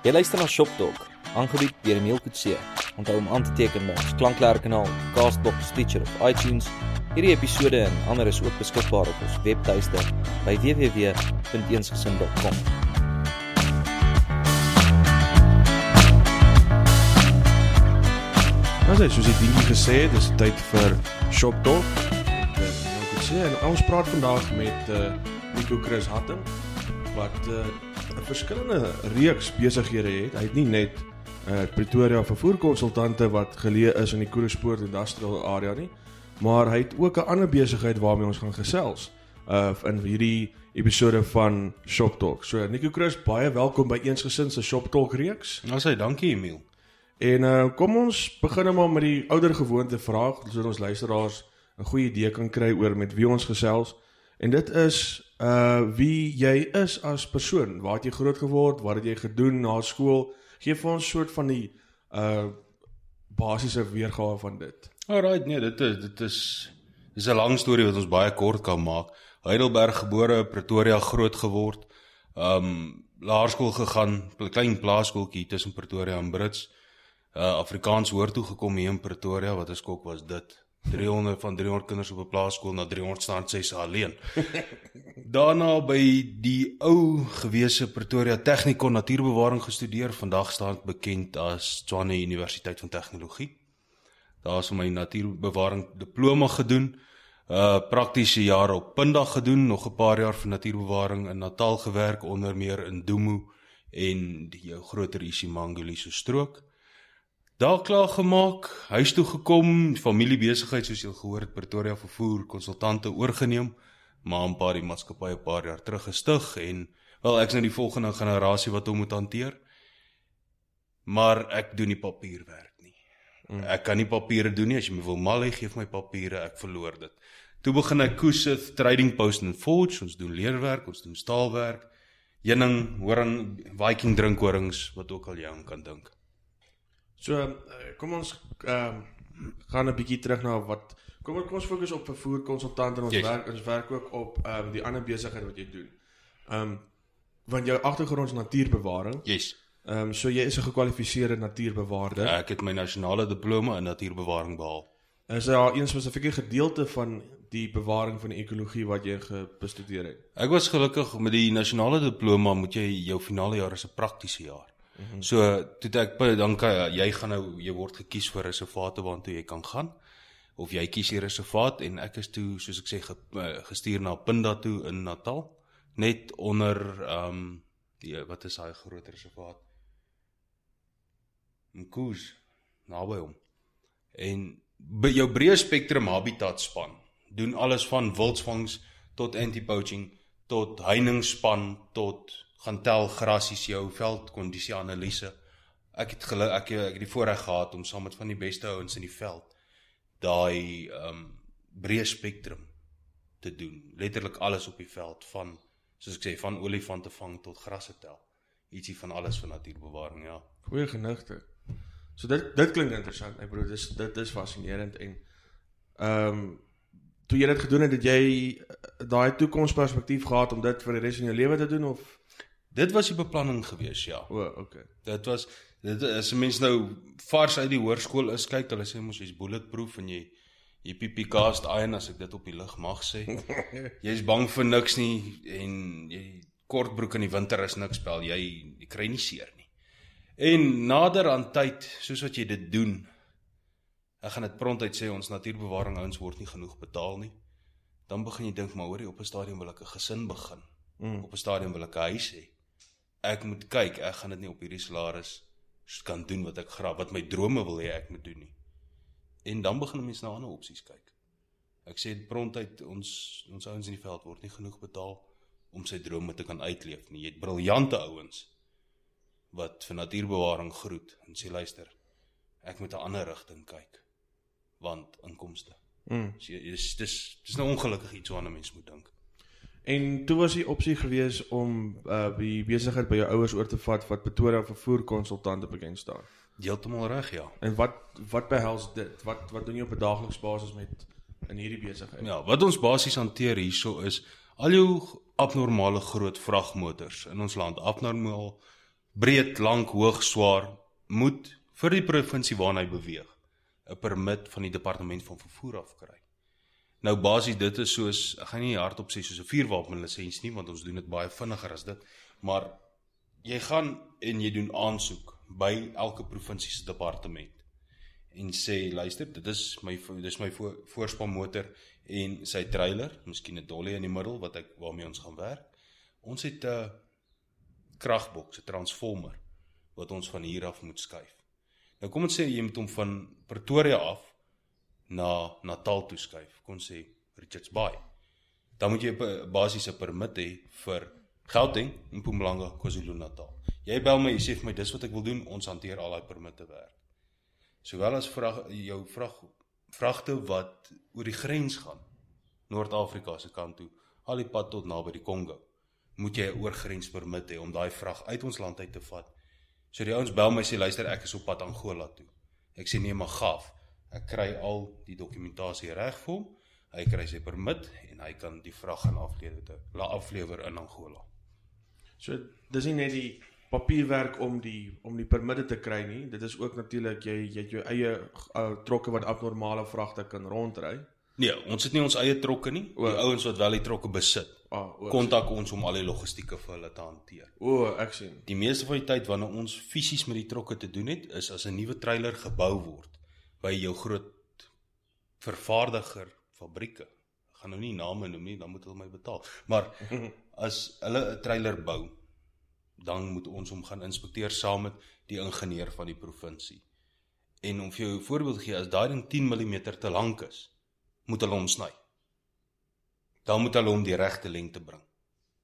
Jy luister na Shop Talk, aangebied deur Emile Kutse. Onthou om aan te teken by ons klankleerkanaal, Castbox, Stitcher of iTunes. Hierdie episode en ander is ook beskikbaar op ons webtuiste by www.eensgesin.com. Ons het soos ek dingie gesê, dis tyd vir Shop Talk. Nou ek sê en ons praat vandag met uh Nico Chris Hatton wat uh 'n verskillende reeks besighede het. Hy het nie net uh Pretoria vervoerkonsultante wat geleë is in die Koerspoort Industrial Area nie, maar hy het ook 'n ander besigheid waarmee ons gaan gesels uh in hierdie episode van Shop Talk. So Nico Chris, baie welkom by Eensgesin se Shop Talk reeks. Nou sê dankie Emil. En uh kom ons begin nou maar met die ouer gewoonte vraag sodat ons luisteraars 'n goeie idee kan kry oor met wie ons gesels. En dit is uh wie jy is as persoon. Waar het jy groot geword? Wat het jy gedoen na skool? Gee vir ons 'n soort van die uh basiese weergawe van dit. Alraight, nee, dit is dit is dis 'n lang storie wat ons baie kort kan maak. Heidelberg gebore, Pretoria groot geword. Um laerskool gegaan, 'n klein plaaskooltjie tussen Pretoria en Brits. Uh Afrikaans hoor toe gekom hier in Pretoria, wat 'n skok was dit. 300 van 300 kinders op 'n plaaskool na 300 staan sy alleen. Daarna by die ou gewese Pretoria Technikon natuurbewaring gestudeer. Vandag staan dit bekend as Tshwane Universiteit van Tegnologie. Daar is my natuurbewaring diploma gedoen. Uh praktiese jare op Pindag gedoen, nog 'n paar jaar vir natuurbewaring in Natal gewerk onder meer in Dumu en die groter Isimanguli se strook. Daar klaar gemaak, huis toe gekom, familiebesigheid soos jy gehoor het Pretoria vervoer konsultante oorgeneem, maar 'n paar die maatskappy 'n paar jaar terug gestig en wel ek's nou die volgende generasie wat hom moet hanteer. Maar ek doen nie papierwerk nie. Mm. Ek kan nie papiere doen nie as jy my wil mal hê, gee my papiere, ek verloor dit. Toe begin ek Koosith Trading Post and Forge, ons doen leerwerk, ons doen staalwerk, heuning, horing, Viking drinkhorings wat ook al jy aan kan dink. So uh, kom ons ehm uh, gaan 'n bietjie terug na wat kom ons kom ons fokus op vervoer konsultant en ons yes. werk ons werk ook op ehm um, die ander besigheid wat jy doen. Ehm um, want jou agtergrond is natuurbewaring. Yes. Ehm um, so jy is 'n gekwalifiseerde natuurbewaarder. Ja, ek het my nasionale diploma in natuurbewaring behaal. Is daar een spesifieke gedeelte van die bewaring van die ekologie wat jy bestudeer het? Ek was gelukkig met die nasionale diploma moet jy jou finale jaar is 'n praktiese jaar. Mm -hmm. So toe ek dan kan jy gaan nou jy word gekies vir reservate waartoe jy kan gaan of jy kies die reservaat en ek is toe soos ek sê eh, gestuur na Pinda toe in Natal net onder ehm um, die wat is daai groot reservaat Mkoos naby hom. En by jou breë spektrum habitat span doen alles van wildsvangs tot anti-poaching tot heiningspan tot gaan tel grasies jou veldkondisie analise. Ek het geluk ek, ek het die voorreg gehad om saam met van die beste ouens in die veld daai ehm um, breë spektrum te doen. Letterlik alles op die veld van soos ek sê van olifante vang tot grasse tel. Ietsie van alles vir natuurbewaring, ja. Goeie genigte. So dit dit klink interessant, my broer. Dis dit is fascinerend en ehm um, toe jy dit gedoen het, het jy eh, daai toekomsperspektief gehad om dit vir die res van jou lewe te doen of Dit was die beplanning gewees, ja. O, okay. Dit was dit is 'n mens nou vars uit die hoërskool is kyk, hulle sê mos jy's bulletproof en jy jy pipi cast iron as ek dit op die lig mag sê. jy's bang vir niks nie en jy kortbroek in die winter is niks spel, jy, jy kry nie seer nie. En nader aan tyd, soos wat jy dit doen, ek gaan dit prompt uit sê ons natuurbewaring ouens word nie genoeg betaal nie. Dan begin jy dink maar hoorie op 'n stadium wil ek 'n gesin begin. Mm. Op 'n stadium wil ek 'n huis hê ek moet kyk, ek gaan dit nie op hierdie salaris kan doen wat ek graag wat my drome wil hê ek moet doen nie. En dan begin mense na ander opsies kyk. Ek sê prontheid ons ons ouens in die veld word nie genoeg betaal om sy drome te kan uitleef nie. Jy het briljante ouens wat vir natuurbewaring groet en sê luister, ek moet 'n ander rigting kyk want inkomste. Mm. Dis dis dis nou ongelukkig iets waarna mense moet dink. En toe was die opsie gewees om uh die besigheid by jou ouers oor te vat wat Pretoria vervoer konsultante bekend staan. Heeltemal reg, ja. En wat wat behels dit? Wat wat doen jy op 'n daaglikse basis met in hierdie besigheid? Ja, wat ons basies hanteer hierso is al jou abnormale groot vragmotors in ons land, abnormaal breed, lank, hoog, swaar moet vir die provinsie waarna hy beweeg 'n permit van die departement van vervoer af kry. Nou basies dit is soos ek gaan nie hardop sê soos 'n vuurwapenlisensie nie want ons doen dit baie vinniger as dit, maar jy gaan en jy doen aansoek by elke provinsie se departement en sê luister dit is my dis my vo, voorspan motor en sy trailer, miskien 'n dolly in die middel wat ek waarmee ons gaan werk. Ons het 'n kragboks, 'n transformer wat ons van hier af moet skuif. Nou kom ons sê jy moet hom van Pretoria af na Natal toe skuif. Kom sê Richards Bay. Dan moet jy 'n permit hê vir Gauteng en Mpumalanga, KwaZulu-Natal. Jy bel my, jy sê vir my dis wat ek wil doen, ons hanteer al daai permitte werk. Sowel as vrag jou vrag vragte wat oor die grens gaan Noord-Afrika se kant toe, al die pad tot naby die Kongo moet jy 'n oorgrenspermit hê om daai vrag uit ons land uit te vat. So die ouens bel my sê luister ek is op pad Angola toe. Ek sê nee maar gaaf. Ek kry al die dokumentasie reg vir hom. Hy kry sy permit en hy kan die vrag gaan aflewer laat aflewer in Angola. So dis nie net die papierwerk om die om die permitte te kry nie. Dit is ook natuurlik jy jy het jou eie uh, trokke wat abnormale vragte kan rondry. Nee, ons het nie ons eie trokke nie. Die ouens wat wel die trokke besit. Ah, kontak ons om al die logistieke vir hulle te hanteer. O, ek sien. Die meeste van die tyd wanneer ons fisies met die trokke te doen het, is as 'n nuwe trailer gebou word by jou groot vervaardiger fabrieke. Ek gaan nou nie name noem nie, dan moet hulle my betaal. Maar as hulle 'n trailer bou, dan moet ons hom gaan inspekteer saam met die ingenieur van die provinsie. En om vir jou 'n voorbeeld te gee, as daai ding 10 mm te lank is, moet hulle hom sny. Dan moet hulle hom die regte lengte bring.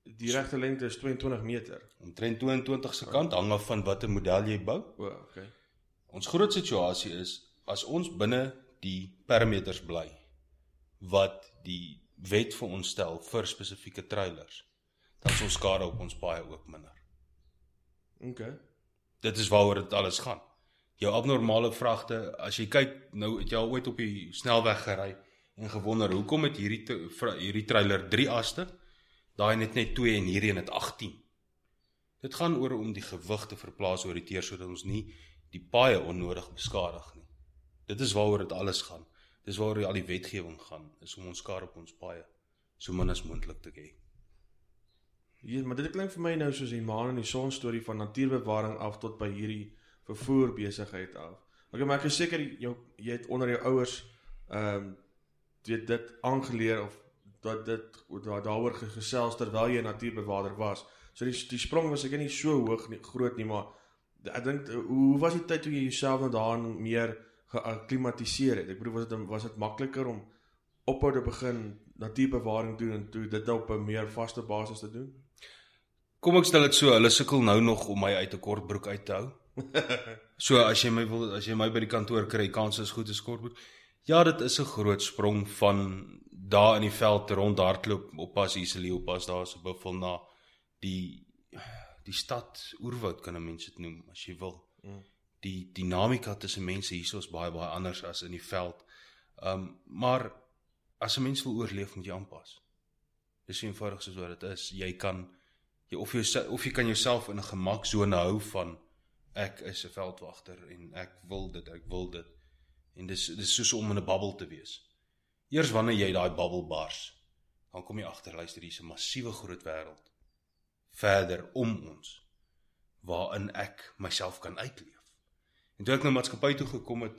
Die regte lengte is 22 meter. Omtrent 22 se kant hang af van watter model jy bou. O, okay. Ons groot situasie is as ons binne die parameters bly wat die wet vir ons stel vir spesifieke trailers, dan ons skade op ons paaie ook minder. OK. Dit is waaroor dit alles gaan. Jou abnormale vragte, as jy kyk, nou het jy al ooit op die snelweg gery en gewonder hoekom het hierdie te, hierdie trailer 3 aste? Daai net net 2 en hierdie een het 18. Dit gaan oor om die gewig te verplaas oor die teer sodat ons nie die paaie onnodig beskadig nie. Dit is waaroor dit alles gaan. Dis waaroor al die wetgewing gaan, is om ons skade op ons paaie so min as moontlik te hê. Ja, maar dit klink vir my nou soos die maan en die son storie van natuurbewaring af tot by hierdie vervoer besigheid af. Okay, maar ek is seker jy jy het onder jou ouers ehm um, weet dit aangeleer of dat dit daaroor gesels terwyl jy 'n natuurbewaarder was. So die die sprong was ek nie so hoog nie, groot nie, maar ek dink hoe was die tyd toe jy jouself nou daarin meer geakklimatiseer het? Ek bedoel was dit was dit makliker om ophou te begin natuurbewaring doen en toe dit op 'n meer vaste basis te doen? Kom ek stel dit so, hulle sukkel nou nog om my uit 'n kortbroek uit te hou. so as jy my wil as jy my by die kantoor kry, kans is goed is kortbroek. Ja, dit is 'n groot sprong van daar in die veld rondhardloop op pas hier op pas daar so buffel na die die stad oerwoud kan 'n mens dit noem as jy wil. Mm. Die dinamika tussen mense hier is baie baie anders as in die veld. Um maar as 'n mens wil oorleef moet jy aanpas. Dis eenvoudig soos wat dit is. Jy kan jy of jy of jy kan jouself in 'n gemaksone hou van ek is 'n veldwagter en ek wil dit, ek wil dit. En dis dis soos om in 'n bubbel te wees. Eers wanneer jy daai bubbel bars, dan kom jy agter luister hier's 'n massiewe groot wêreld verder om ons waarin ek myself kan uitleef. En toe ek na maatskappy toe gekom het,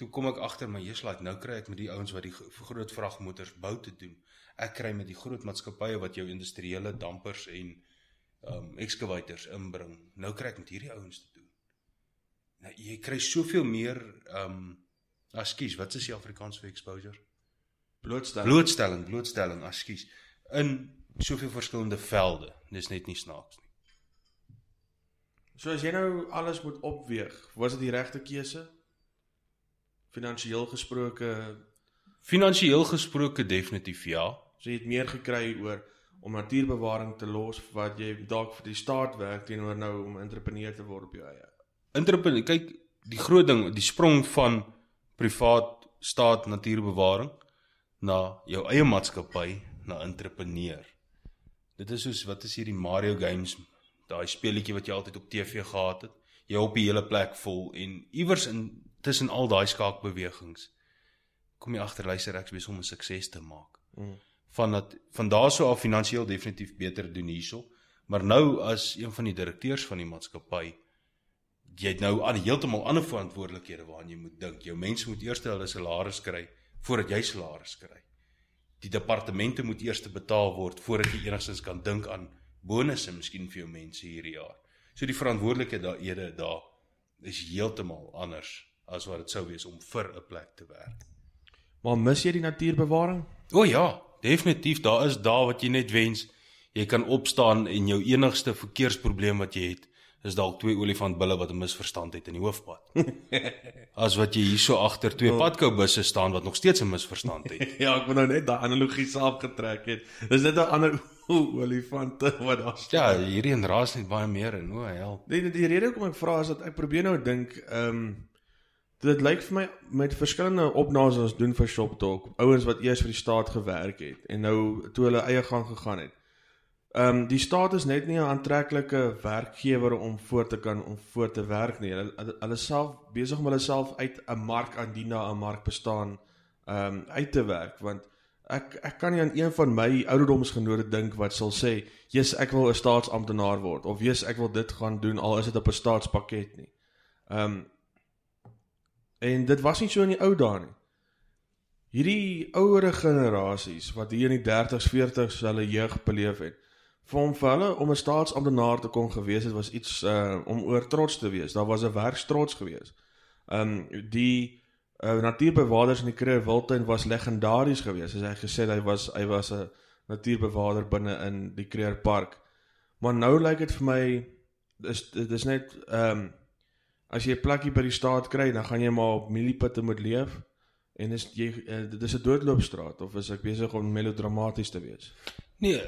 toe kom ek agter my Jesus laat nou kry ek met die ouens wat die groot vragmotors bou te doen. Ek kry met die groot maatskappye wat jou industriële dampers en um excavators inbring. Nou kry ek met hierdie ouens te doen. Nou jy kry soveel meer um Askies, wat is die Afrikaans vir exposure? Blootstelling. Blootstelling, blootstelling, askies. In soveel verskillende velde. Dis net nie snaaks nie. So as jy nou alles moet opweeg, was dit die regte keuse? Finansieel gesproke, finansieel gesproke definitief ja. So jy het meer gekry oor om natuurbewaring te los wat jy dalk vir die staat werk teenoor nou om entrepreneur te word op jou eie. Entrepreneur, kyk, die groot ding, die sprong van privaat staat natuurbewaring na jou eie maatskappy na entrepreneur. Dit is soos wat is hierdie Mario games daai speletjie wat jy altyd op TV gehad het. Jy op die hele plek vol en iewers in tussen al daai skaakbewegings kom jy agter luister ek is om 'n sukses te maak. Mm. Van dat van daar so af finansiëel definitief beter doen hierso, maar nou as een van die direkteurs van die maatskappy jy het nou aan heeltemal ander verantwoordelikhede waaraan jy moet dink. Jou mense moet eers hulle salaris kry voordat jy salaris kry. Die departemente moet eers betaal word voordat jy enigstens kan dink aan bonusse miskien vir jou mense hierdie jaar. So die verantwoordelikhede daar daar is heeltemal anders as wat dit sou wees om vir 'n plek te werk. Maar mis jy die natuurbewaring? O ja, definitief, daar is daar wat jy net wens. Jy kan opstaan en jou enigste verkeersprobleem wat jy het is dalk twee olifantbulle wat 'n misverstand het in die hoofpad. As wat jy hierso agter twee oh. padkoubusse staan wat nog steeds 'n misverstand het. ja, ek wou nou net daai analogie saam getrek het. Dis net 'n ander olifante wat daar staan. Ja, hierdie en raas net baie meer en o, help. Nee, die rede hoekom ek vra is dat ek probeer nou dink, ehm um, dit lyk vir my met verskillende opnames ons doen vir Shop Talk, ouens wat eers vir die staat gewerk het en nou toe hulle eie gang gegaan het. Ehm um, die staat is net nie 'n aantreklike werkgewer om voor te kan om voor te werk nie. Hulle hulle self besig om hulle self uit 'n mark aan die na 'n mark bestaan ehm um, uit te werk want ek ek kan nie aan een van my ouderdomsgenode dink wat sal sê, "Jesus, ek wil 'n staatsamptenaar word" of "Jesus, ek wil dit gaan doen al is dit op 'n staatspakket nie." Ehm um, en dit was nie so in die ou dae nie. Hierdie ouere generasies wat hier in die 30s, 40s hulle jeug beleef het, vir hom vir hulle om 'n staatsamptenaar te kon gewees het was iets uh om oor trots te wees. Daar was 'n werkstrots gewees. Um die uh, natuurbewaarders in die Kruger Wildtuin was legendaries gewees. Hy het gesê hy was hy was 'n natuurbewaarder binne in die Kruger Park. Maar nou lyk dit vir my is dit is net um as jy 'n plekkie by die staat kry, dan gaan jy maar op mieliepitte moet leef en is jy uh, dit is 'n doodloopstraat of is ek besig om melodramaties te wees? Nee,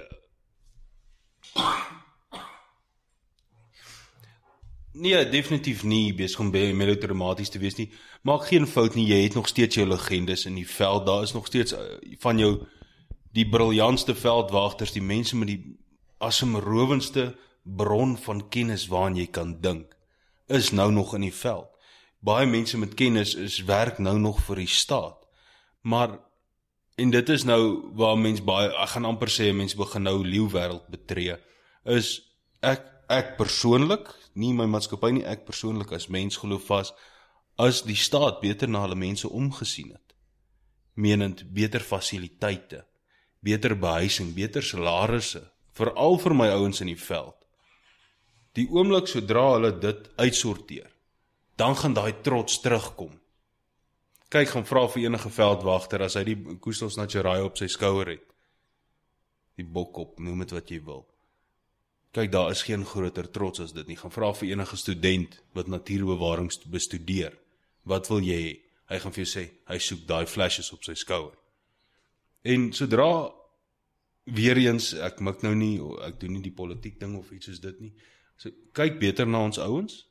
Nee, definitief nie besig om melodramaties te wees nie. Maak geen fout nie, jy het nog steeds jou legendes in die veld. Daar is nog steeds uh, van jou die briljantste veldwagters, die mense met die asemrowendste bron van kennis waaraan jy kan dink, is nou nog in die veld. Baie mense met kennis is werk nou nog vir die staat. Maar en dit is nou waar mense baie ek gaan amper sê mense begin nou leeu wêreld betree is ek ek persoonlik nie my maatskappy nie ek persoonlik as mens glo vas as die staat beter na hulle mense omgesien het menend beter fasiliteite beter behuising beter salarisse veral vir my ouens in die veld die oomblik sodra hulle dit uitsorteer dan gaan daai trots terugkom kyk gaan vra vir enige veldwagter as hy die koestels naturai op sy skouer het. Die bokkop, noem dit wat jy wil. Kyk, daar is geen groter trots as dit nie. Gaan vra vir enige student wat natuurbewaring bestudeer. Wat wil jy hê? Hy gaan vir jou sê hy soek daai flashes op sy skouer. En sodra weer eens ek mik nou nie ek doen nie die politiek ding of iets soos dit nie. So kyk beter na ons ouens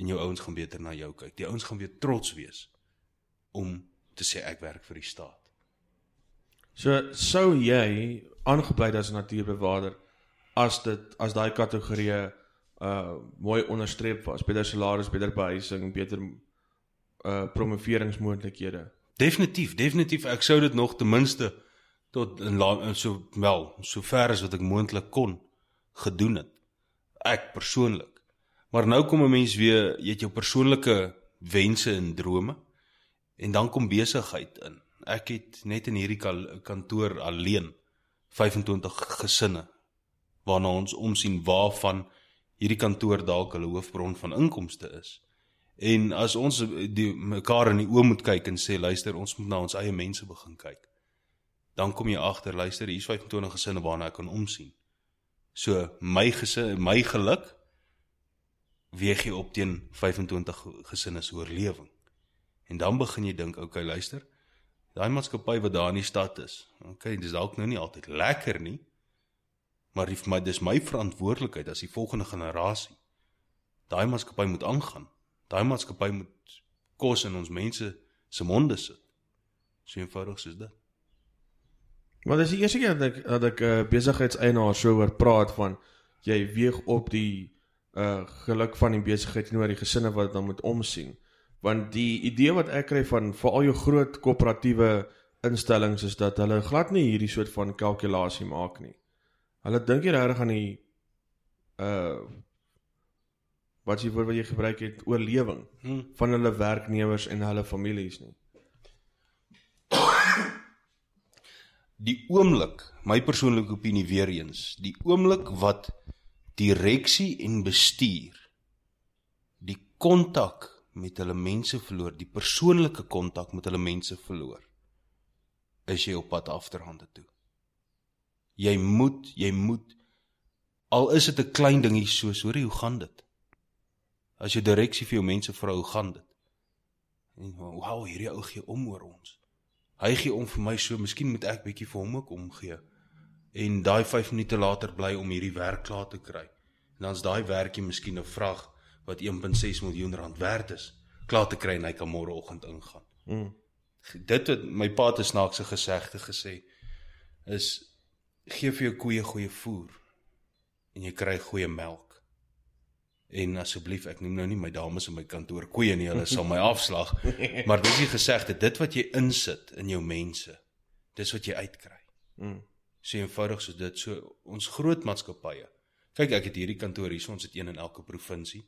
en jou ouens gaan beter na jou kyk. Die ouens gaan weer trots wees om te sê ek werk vir die staat. So sou jy aangebied as 'n natuurbewaarder as dit as daai kategorieë uh mooi onderstreep was, beter salaris, beter behuising, beter uh promoveringsmoontlikhede. Definitief, definitief ek sou dit nog ten minste tot in so wel, so ver as wat ek moontlik kon gedoen het. Ek persoonlik. Maar nou kom 'n mens weer, jy het jou persoonlike wense en drome En dan kom besigheid in. Ek het net in hierdie kantoor alleen 25 gesinne waarna ons omsien waarvan hierdie kantoor dalk hulle hoofbron van inkomste is. En as ons die mekaar in die oë moet kyk en sê luister, ons moet na ons eie mense begin kyk. Dan kom jy agter, luister, hier's 25 gesinne waarna ek kan omsien. So my gesin, my geluk weeg jy op teen 25 gesinne se oorlewing. En dan begin jy dink, okay, luister. Daai maatskappy wat daar in die stad is. Okay, dis dalk nou nie altyd lekker nie. Maar vir my dis my verantwoordelikheid as die volgende generasie. Daai maatskappy moet aangaan. Daai maatskappy moet kos in ons mense se monde sit. So eenvoudig soos dit. Maar dis die eerste keer dat ek dat ek 'n uh, besigheidseienaar so oor praat van jy weeg op die uh geluk van die besigheid teenoor die gesinne wat dan moet omsien. Want die idee wat ek kry van veral jou groot koöperatiewe instellings is dat hulle glad nie hierdie soort van kalkulasie maak nie. Hulle dink jy regtig aan die uh wat jy woord wat jy gebruik het oorlewing Hmm. van hulle werknemers en hulle families nie. Die oomblik, my persoonlike opinie weer eens, die oomblik wat direksie en bestuur die kontak met hulle mense verloor, die persoonlike kontak met hulle mense verloor, is jy op pad afterhande toe. Jy moet, jy moet al is dit 'n klein dingie soos, hoor hoe gaan dit? As jy direksie vir jou mense vra, hoe gaan dit? En wow, hierdie ou gee om oor ons. Hy gee om vir my so, miskien moet ek bietjie vir hom ook omgee. En daai 5 minute later bly om hierdie werk klaar te kry. En dan's daai werkie miskien 'n vrag wat 1.6 miljoen rand werd is, klaar te kry en hy kan môreoggend ingaan. Mm. Dit wat my pa 'n snaakse gesegde gesê is gee vir jou koeie goeie voer en jy kry goeie melk. En asseblief, ek noem nou nie my dames in my kantoor koeie nie, hulle sal my afslag, maar dis die gesegde, dit wat jy insit in jou mense, dis wat jy uitkry. Mm. So eenvoudig soos dit. So ons groot maatskappye. Kyk, ek het hierdie kantoor hier, so ons het een in elke provinsie.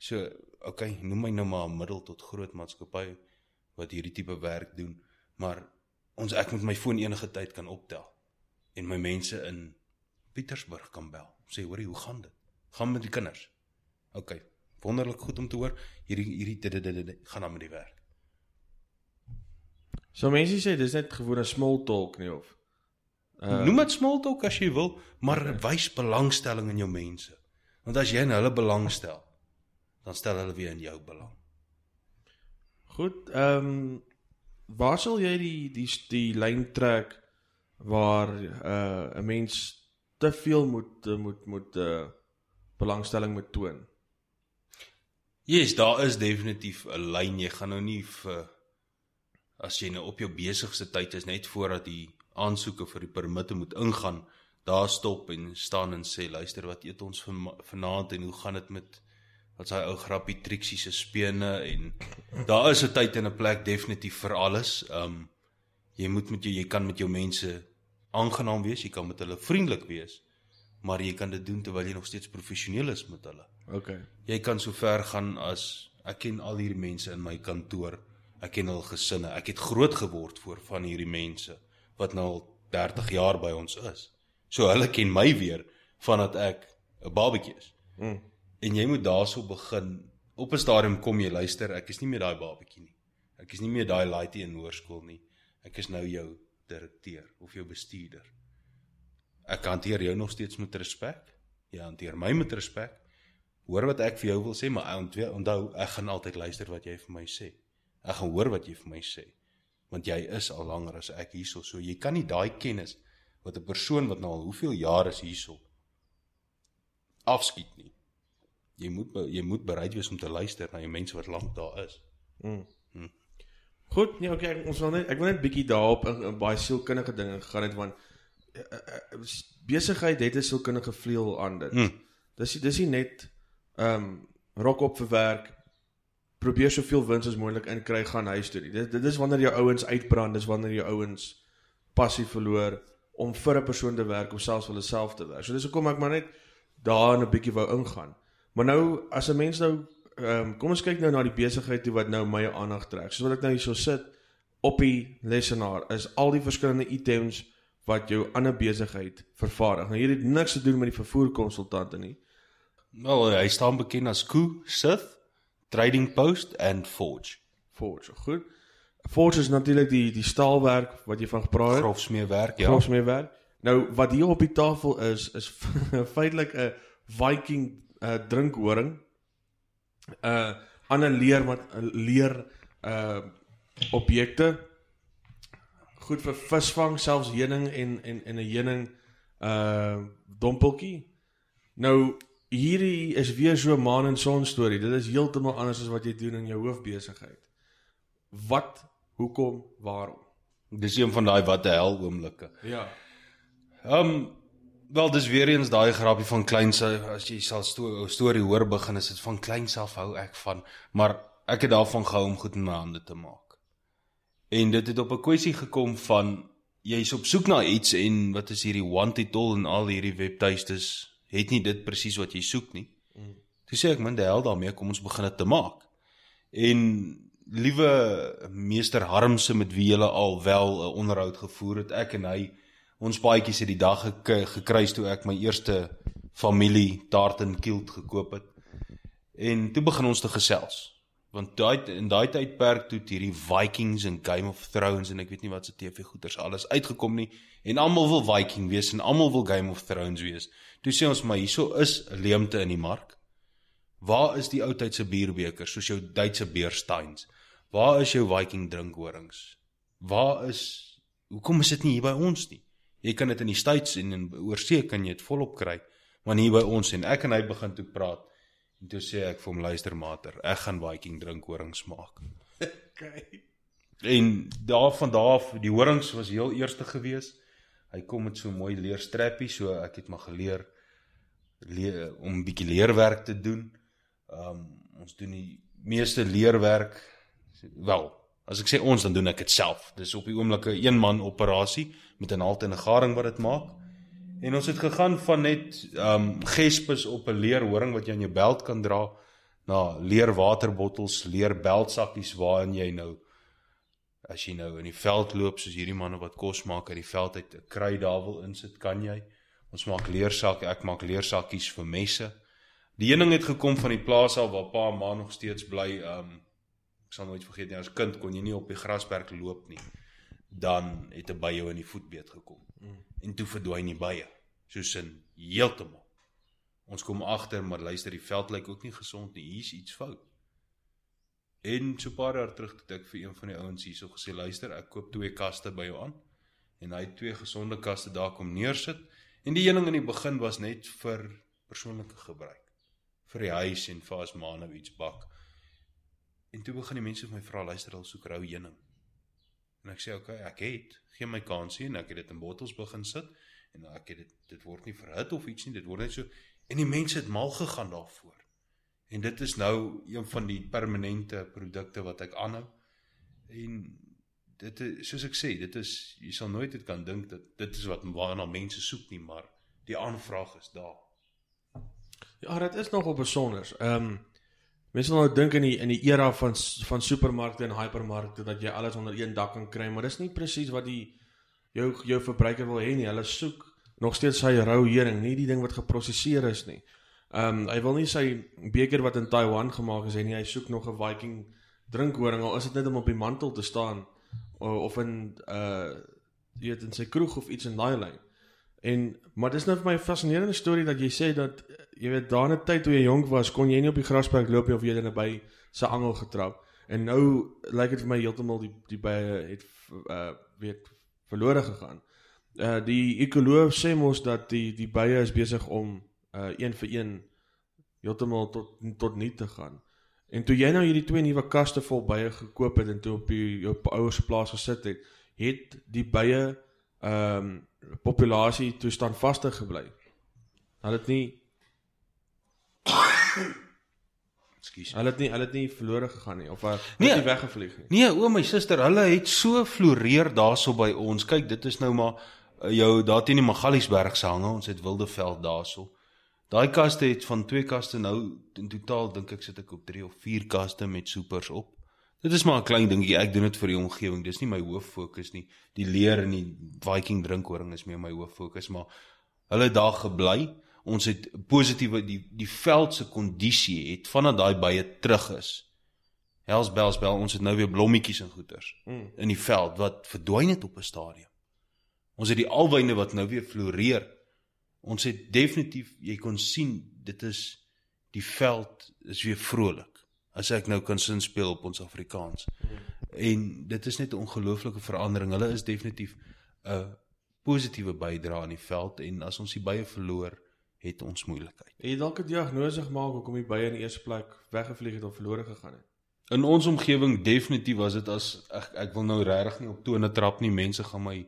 So, okay, noem my nou maar 'n middel tot groot maatskappy wat hierdie tipe werk doen, maar ons ek moet my foon enige tyd kan optel en my mense in Pietersburg kan bel. Sê, hoorie, hoe gaan dit? Gaan met die kinders? Okay, wonderlik goed om te hoor. Hierdie hierdie dit dit dit, gaan dan met die werk. So mense sê dis net gewone small talk nie of Uh, Noem dit small talk as jy wil, maar wys belangstelling in jou mense. Want as jy in hulle belang stel, dan stel hulle weer in jou belang. Goed, ehm um, waar sal jy die die die lyn trek waar uh 'n mens te veel moet moet moet uh belangstelling moet toon? Yes, daar is definitief 'n lyn. Jy gaan nou nie vir as jy nou op jou besigste tyd is net voordat die aansoeke vir die permitte moet ingaan, daar stop en staan en sê luister wat eet ons van vanaand en hoe gaan dit met wat sy ou grappie Trixie se spene en daar is 'n tyd en 'n plek definitief vir alles. Um jy moet met jou jy kan met jou mense aangenaam wees, jy kan met hulle vriendelik wees, maar jy kan dit doen terwyl jy nog steeds professioneel is met hulle. Okay. Jy kan so ver gaan as ek ken al hierdie mense in my kantoor. Ek ken hul gesinne. Ek het groot geword voor van hierdie mense wat nou al 30 jaar by ons is. So hulle ken my weer vandat ek 'n babatjie is. Mm. En jy moet daarso begin. Op 'n stadium kom jy luister, ek is nie meer daai babatjie nie. Ek is nie meer daai laaitie in hoërskool nie. Ek is nou jou direkteur of jou bestuurder. Ek hanteer jou nog steeds met respek. Jy hanteer my met respek. Hoor wat ek vir jou wil sê, maar onthou, ek gaan altyd luister wat jy vir my sê. Ek gaan hoor wat jy vir my sê. Want jy is al langer as ek hierso, so jy kan nie daai kennis wat 'n persoon wat nou al hoeveel jare is hierso afskiet nie. Jy moet jy moet bereid wees om te luister na die mense wat lank daar is. Goed, nee, okay, ek- ons wil net ek wil net bietjie daarop in, in baie sielkundige dinge gegaan het want uh, uh, besigheid het 'n sielkundige vleuel aan dit. Mm. Dis dis nie net ehm um, rok op vir werk probeer soveel wins as moontlik inkry gaan huis toe. Dit dit is wanneer jou ouens uitbrand, dis wanneer jou ouens passie verloor om vir 'n persoon te werk of selfs vir hulle self te werk. So dis hoekom ek maar net daar 'n bietjie wou ingaan. Maar nou as 'n mens nou ehm um, kom ons kyk nou na die besigheid toe wat nou my aandag trek. Soos wat ek nou hierso sit op die lesenaar is al die verskillende items wat jou ander besigheid vervaardig. Nou hier het niks te doen met die vervoerkonsultante nie. Wel, hy staan bekend as Koo, Sith, Trading Post en Forge. Forge, goed. Forge is natuurlik die die staalwerk wat jy van gepraat het. Grofsmeewerk, ja. Grofsmeewerk. Nou wat hier op die tafel is is feitelik 'n Viking uh, drinkhoring. Uh ander leer wat leer uh objekte goed vir visvang, selfs heuning en en en 'n heuning uh dompeltjie. Nou hierdie is weer so maan en son storie. Dit is heeltemal anders as wat jy doen in jou hoofbesigheid. Wat, hoekom, waarom? Dis een van daai wat die hel oomblikke. Ja. Ehm um, Wel, dis weer eens daai grappie van kleins as jy sal sto storie hoor begin is dit van kleins af hou ek van, maar ek het daarvan gehou om goed in my hande te maak. En dit het op 'n kwessie gekom van jy's op soek na iets en wat is hierdie want it all en al hierdie webtuistes het nie dit presies wat jy soek nie. Mm. Toe sê ek min die hel daarmee kom ons begin dit te maak. En liewe meester Harmse met wie jy al wel 'n onderhoud gevoer het, ek en hy ons baadjies het die dag gek gekruis toe ek my eerste familie Tartan Kilt gekoop het. En toe begin ons te gesels. Want daai in daai tydperk toe hierdie Vikings en Game of Thrones en ek weet nie wat se TV goeters alles uitgekom nie en almal wil Viking wees en almal wil Game of Thrones wees. Toe sê ons maar hieso is 'n leemte in die mark. Waar is die ou tyd se bierbekers soos jou Duitse Beersteins? Waar is jou Viking drinkhorings? Waar is Hoekom is dit nie hier by ons nie? Jy kan dit in die States en in oorsee kan jy dit volop kry, maar nie by ons en ek en hy begin toe praat. En toe sê ek vir hom luister mater, ek gaan Viking drinkhorings maak. Okay. En daar van daar die horings was heel eerste gewees. Hy kom met so mooi leer strappie, so ek het maar geleer leer, om 'n bietjie leerwerk te doen. Um ons doen die meeste leerwerk wel, as ek sê ons dan doen ek dit self. Dis op die oomblik 'n een man operasie met 'n halt en 'n garing wat dit maak. En ons het gegaan van net um gespes op 'n leer horing wat jy aan jou beld kan dra na leer waterbottels, leer beltsakkies waarin jy nou as jy nou in die veld loop soos hierdie manne wat kos maak uit die veld uit 'n kry daar wil insit, kan jy. Ons maak leersakke, ek maak leersakkies vir messe. Die een ding het gekom van die plaas af waar pa en ma nog steeds bly, um sal nooit vergeet nie as kind kon jy nie op die grasperk loop nie dan het 'n by jou in die voetbeet gekom. Mm. en toe verdwyn die bye soos in heeltemal. Ons kom agter maar luister die veld lyk ook nie gesond nie. Hier's iets fout. En so 'n paar jaar terug het ek vir een van die ouens hierso gesê luister ek koop twee kaste by jou aan. En hy het twee gesonde kaste daar kom neersit. En die een ding in die begin was net vir persoonlike gebruik. Vir die huis en vir as ma nou iets bak. En toe begin die mense vir my vra, luister al soek rou heuning. En ek sê okay, ek het, gee my kansie en ek het dit in bottels begin sit en ek het dit dit word nie verhit of iets nie, dit word net so en die mense het mal gegaan daarvoor. En dit is nou een van die permanente produkte wat ek aanhou. En dit is soos ek sê, dit is jy sal nooit dit kan dink dat dit is wat waarna mense soek nie, maar die aanvraag is daar. Ja, dit is nogal besonder. Ehm um, Mense sal nou dink in die in die era van van supermarkte en hypermarkte dat jy alles onder een dak kan kry, maar dis nie presies wat die jou jou verbruiker wil hê nie. Hulle soek nog steeds sy rou heuning, nie die ding wat geprosesseer is nie. Ehm um, hy wil nie sy beker wat in Taiwan gemaak is hê nie. Hy soek nog 'n Viking drinkhoring al is dit net om op die mantel te staan of in uh jy weet in sy kroeg of iets in daai lyn. En maar dis nou vir my 'n fascinerende storie dat jy sê dat jy weet daar 'n tyd toe jy jonk was, kon jy nie op die grasperk loop nie of jy het naby se angel getrap. En nou lyk dit vir my heeltemal die die bye het uh weet verlore gegaan. Uh die ekoloog sê mos dat die die bye is besig om uh een vir een heeltemal tot tot nie te gaan. En toe jy nou hierdie twee nuwe kaste vol bye gekoop het en toe op jou, jou ouers plaas gesit het, het die bye ehm um, populasie toestand vaste gebly. Hulle het nie Ekskuus. Hulle het nie hulle het nie verlore gegaan nie of hulle nee, het nie weggevlieg nie. Nee, o my suster, hulle het so floreer daarso by ons. Kyk, dit is nou maar uh, jou daar teen die Magaliesberg se hange. Ons het Wildeveld daarso. Daai kaste het van twee kaste nou in totaal dink ek sit ek op 3 of 4 kaste met soepers op. Dit is maar 'n klein dingetjie. Ek doen dit vir die omgewing. Dis nie my hoof fokus nie. Die leer en die Viking drinkhoring is meer my hoof fokus, maar hulle daar gebly ons het positiewe die die veld se kondisie het vanaf daai bye terug is. Hels bells bel ons het nou weer blommetjies en goeters mm. in die veld wat verdwyn het op 'n stadium. Ons het die alwyne wat nou weer floreer. Ons het definitief jy kon sien dit is die veld is weer vrolik. As ek nou kan sin speel op ons Afrikaans. Mm. En dit is net 'n ongelooflike verandering. Hulle is definitief 'n positiewe bydrae aan die veld en as ons die bye verloor het ons moeilikheid. Het jy dalk 'n diagnose gemaak hoekom die bye in die eerste plek weggevlieg het of verlore gegaan het? In ons omgewing definitief was dit as ek ek wil nou regtig nie op tone trap nie. Mense gaan my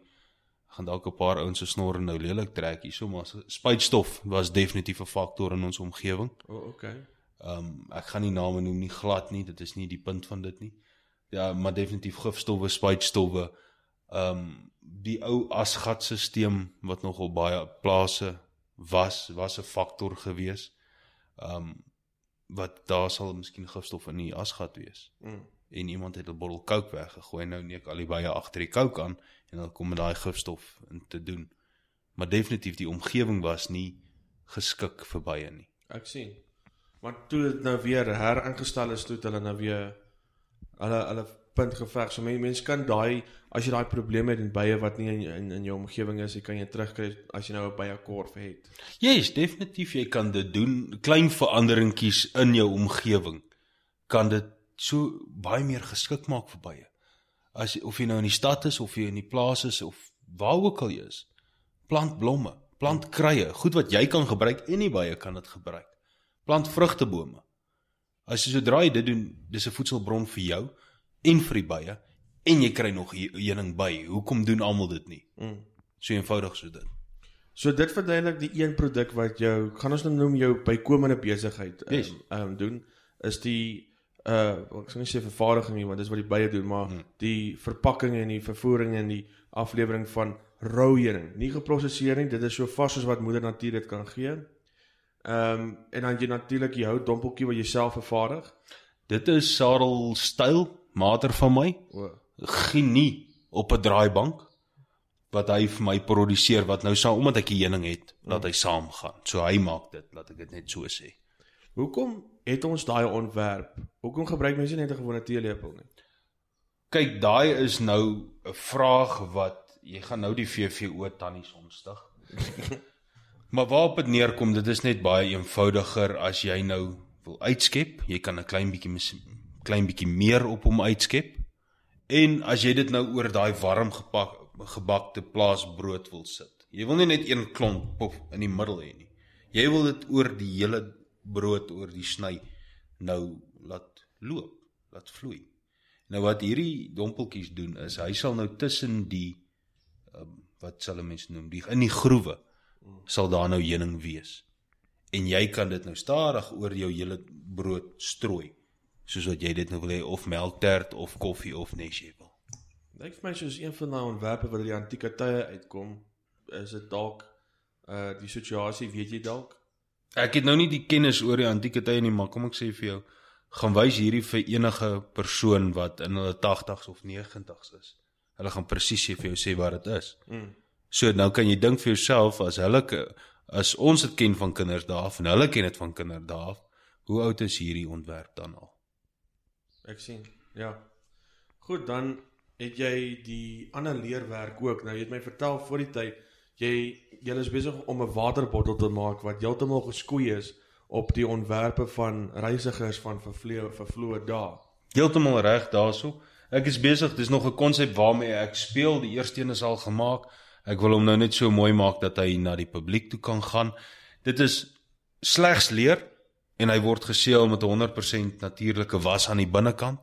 gaan dalk 'n paar ouens se snorre nou lelik trek hierso, maar spuitstof was definitief 'n faktor in ons omgewing. O, oh, okay. Ehm um, ek gaan nie name noem nie glad nie, dit is nie die punt van dit nie. Ja, maar definitief gifstowwe, spuitstowwe. Ehm um, die ou asgatstelsel wat nogal baie plase was was 'n faktor gewees. Ehm um, wat daar sal miskien gifstof in die asgat wees. Mm. En iemand het 'n bottel coke weggegooi en nou neek al die baie agter die coke aan en dan kom met daai gifstof in te doen. Maar definitief die omgewing was nie geskik vir baie nie. Ek sien. Maar toe dit nou weer heringestel is toe hulle nou weer hulle hulle punt geveg. So mense kan daai as jy daai probleme het en bye wat nie in in, in jou omgewing is, jy kan jy terugkry as jy nou 'n bye korf het. Ja, yes, definitief jy kan dit doen. Klein veranderingkies in jou omgewing kan dit so baie meer geskik maak vir bye. As of jy nou in die stad is of jy in die plaas is of waar ook al jy is. Plant blomme, plant kruie, goed wat jy kan gebruik en nie baie kan dit gebruik. Plant vrugtebome. As jy sodra jy dit doen, dis 'n voedselbron vir jou en vir die bye en jy kry nog heuning by. Hoekom doen almal dit nie? Mm. So eenvoudig so dit. So dit verduidelik die een produk wat jou gaan ons nou noem jou bykomende besigheid ehm yes. um, doen is die uh ek sê nie sê vervaardiging nie want dis wat die bye doen maar hmm. die verpakking en die vervoering en die aflewering van rou heuning nie geprosesseer nie dit is so vas soos wat moeder natuur dit kan gee. Ehm um, en dan jy natuurlik jou dompeltjie wat jy self vervaardig. Dit is Sarel styl, mater van my. O. Genie op 'n draaibank wat hy vir my produseer wat nou saam omdat ek 'n heuning het, laat hy saam gaan. So hy maak dit, laat ek dit net so sê. Hoekom het ons daai ontwerp? Hoekom gebruik mense net 'n gewone teelepel nie? Kyk, daai is nou 'n vraag wat jy gaan nou die VVO tannies ontstig. maar waarop dit neerkom, dit is net baie eenvoudiger as jy nou wil uitskep, jy kan 'n klein bietjie klein bietjie meer op hom uitskep. En as jy dit nou oor daai warm gepak gebakte plaasbrood wil sit. Jy wil nie net een klomp pof in die middel hê nie. Jy wil dit oor die hele brood oor die sny nou laat loop, laat vloei. Nou wat hierdie dompeltjies doen is hy sal nou tussen die um, wat sal 'n mens noem, die in die groewe sal daar nou heuning wees en jy kan dit nou stadig oor jou hele brood strooi soos wat jy dit nou wil hê of melktert of koffie of nes jy wil. Lyk vir my soos een van daai ontwerpe wat uit die antieke tye uitkom, is dit dalk uh die situasie, weet jy dalk? Ek het nou nie die kennis oor die antieke tye nie, maar kom ek sê vir jou, gaan wys hierdie vir enige persoon wat in hulle 80s of 90s is. Hulle gaan presies vir jou sê wat dit is. Mm. So nou kan jy dink vir jouself as hulle as ons dit ken van kinders daaf en hulle ken dit van kinders daaf, hoe oud is hierdie ontwerp dan al? Ek sien. Ja. Goed, dan het jy die ander leerwerk ook. Nou jy het my vertel voor die tyd jy jy is besig om 'n waterbottel te maak wat heeltemal geskoei is op die ontwerpe van reisigers van vervloë vervloë dae. Heeltemal reg daarso. Ek is besig, dis nog 'n konsep waarmee ek speel. Die eerste een is al gemaak. Ek wil hom nou net so mooi maak dat hy na die publiek toe kan gaan. Dit is slegs leer en hy word geseël met 100% natuurlike was aan die binnekant.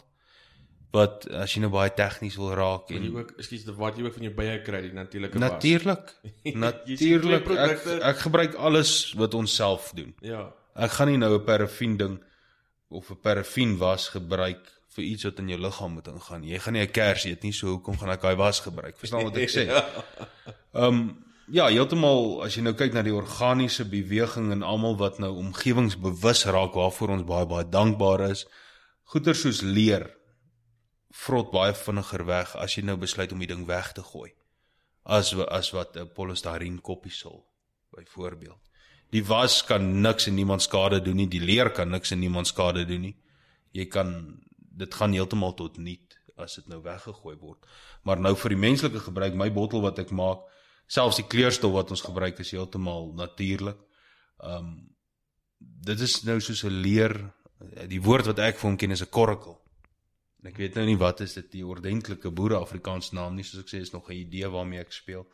Wat as jy nou baie tegnies wil raak en jy ook, ekskuus, wat jy ook van jou bye kry, die natuurlike was. Natuurlik. Natuurlik. Ek, ek gebruik alles wat ons self doen. Ja. Ek gaan nie nou 'n parafin ding of 'n parafin was gebruik vir iets wat in jou liggaam moet ingaan. Jy gaan nie 'n kers eet nie, so hoekom gaan ek daai was gebruik? Verstaan wat ek sê? Ja. Ehm um, ja, heeltemal as jy nou kyk na die organiese beweging en almal wat nou omgewingsbewus raak waarvoor ons baie baie dankbaar is. Goeie soos leer vrot baie vinniger weg as jy nou besluit om die ding weg te gooi. As as wat 'n polystyreen koppie sal byvoorbeeld. Die was kan niks en niemand skade doen nie, die leer kan niks en niemand skade doen nie. Jy kan dit gaan heeltemal tot niet as dit nou weggegooi word. Maar nou vir die menslike gebruik, my bottel wat ek maak, selfs die kleurstof wat ons gebruik is heeltemal natuurlik. Um dit is nou soos 'n leer die woord wat ek vir hom ken is 'n korkel. En ek weet nou nie wat is dit die ordentlike boere Afrikaans naam nie, soos ek sê is nog 'n idee waarmee ek speel.